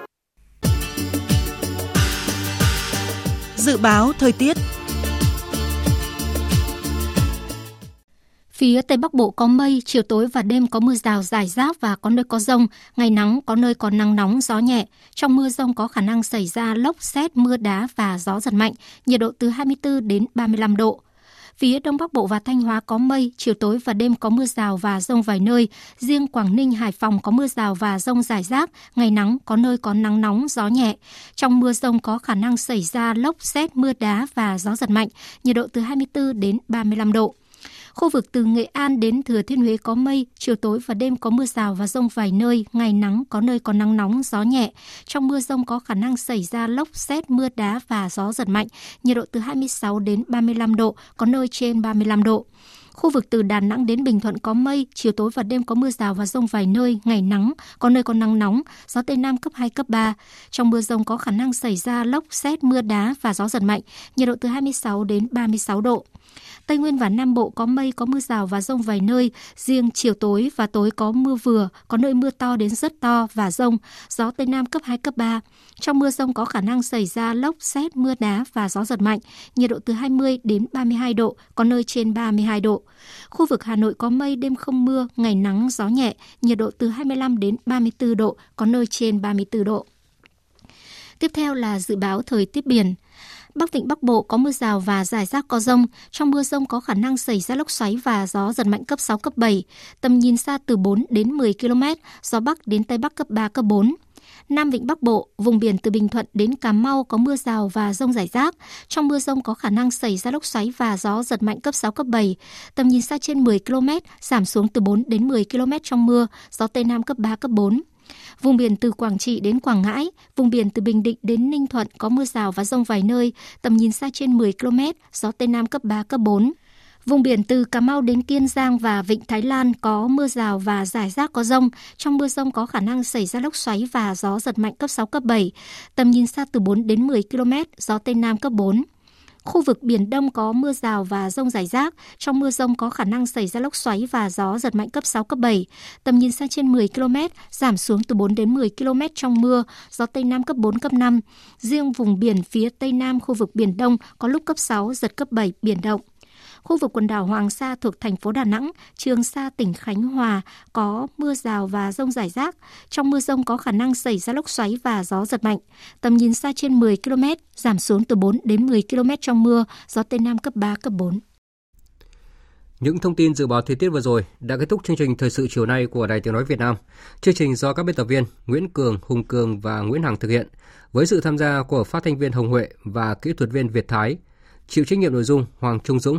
Dự báo thời tiết Phía Tây Bắc Bộ có mây, chiều tối và đêm có mưa rào rải rác và có nơi có rông, ngày nắng có nơi có nắng nóng, gió nhẹ. Trong mưa rông có khả năng xảy ra lốc, xét, mưa đá và gió giật mạnh, nhiệt độ từ 24 đến 35 độ. Phía Đông Bắc Bộ và Thanh Hóa có mây, chiều tối và đêm có mưa rào và rông vài nơi. Riêng Quảng Ninh, Hải Phòng có mưa rào và rông rải rác, ngày nắng có nơi có nắng nóng, gió nhẹ. Trong mưa rông có khả năng xảy ra lốc, xét, mưa đá và gió giật mạnh, nhiệt độ từ 24 đến 35 độ. Khu vực từ Nghệ An đến Thừa Thiên Huế có mây, chiều tối và đêm có mưa rào và rông vài nơi, ngày nắng có nơi có nắng nóng, gió nhẹ. Trong mưa rông có khả năng xảy ra lốc, xét, mưa đá và gió giật mạnh, nhiệt độ từ 26 đến 35 độ, có nơi trên 35 độ. Khu vực từ Đà Nẵng đến Bình Thuận có mây, chiều tối và đêm có mưa rào và rông vài nơi, ngày nắng, có nơi có nắng nóng, gió Tây Nam cấp 2, cấp 3. Trong mưa rông có khả năng xảy ra lốc, xét, mưa đá và gió giật mạnh, nhiệt độ từ 26 đến 36 độ. Tây Nguyên và Nam Bộ có mây, có mưa rào và rông vài nơi. Riêng chiều tối và tối có mưa vừa, có nơi mưa to đến rất to và rông. Gió Tây Nam cấp 2, cấp 3. Trong mưa rông có khả năng xảy ra lốc, xét, mưa đá và gió giật mạnh. Nhiệt độ từ 20 đến 32 độ, có nơi trên 32 độ. Khu vực Hà Nội có mây, đêm không mưa, ngày nắng, gió nhẹ. Nhiệt độ từ 25 đến 34 độ, có nơi trên 34 độ. Tiếp theo là dự báo thời tiết biển. Bắc Vịnh Bắc Bộ có mưa rào và rải rác có rông. Trong mưa rông có khả năng xảy ra lốc xoáy và gió giật mạnh cấp 6, cấp 7. Tầm nhìn xa từ 4 đến 10 km, gió Bắc đến Tây Bắc cấp 3, cấp 4. Nam Vịnh Bắc Bộ, vùng biển từ Bình Thuận đến Cà Mau có mưa rào và rông rải rác. Trong mưa rông có khả năng xảy ra lốc xoáy và gió giật mạnh cấp 6, cấp 7. Tầm nhìn xa trên 10 km, giảm xuống từ 4 đến 10 km trong mưa, gió Tây Nam cấp 3, cấp 4. Vùng biển từ Quảng Trị đến Quảng Ngãi, vùng biển từ Bình Định đến Ninh Thuận có mưa rào và rông vài nơi, tầm nhìn xa trên 10 km, gió Tây Nam cấp 3, cấp 4. Vùng biển từ Cà Mau đến Kiên Giang và Vịnh Thái Lan có mưa rào và rải rác có rông. Trong mưa rông có khả năng xảy ra lốc xoáy và gió giật mạnh cấp 6, cấp 7. Tầm nhìn xa từ 4 đến 10 km, gió Tây Nam cấp 4. Khu vực Biển Đông có mưa rào và rông rải rác. Trong mưa rông có khả năng xảy ra lốc xoáy và gió giật mạnh cấp 6, cấp 7. Tầm nhìn xa trên 10 km, giảm xuống từ 4 đến 10 km trong mưa, gió Tây Nam cấp 4, cấp 5. Riêng vùng biển phía Tây Nam khu vực Biển Đông có lúc cấp 6, giật cấp 7, biển động. Khu vực quần đảo Hoàng Sa thuộc thành phố Đà Nẵng, Trường Sa tỉnh Khánh Hòa có mưa rào và rông rải rác. Trong mưa rông có khả năng xảy ra lốc xoáy và gió giật mạnh. Tầm nhìn xa trên 10 km, giảm xuống từ 4 đến 10 km trong mưa, gió Tây Nam cấp 3, cấp 4. Những thông tin dự báo thời tiết vừa rồi đã kết thúc chương trình thời sự chiều nay của Đài Tiếng nói Việt Nam. Chương trình do các biên tập viên Nguyễn Cường, Hùng Cường và Nguyễn Hằng thực hiện với sự tham gia của phát thanh viên Hồng Huệ và kỹ thuật viên Việt Thái. Chịu trách nhiệm nội dung Hoàng Trung Dũng.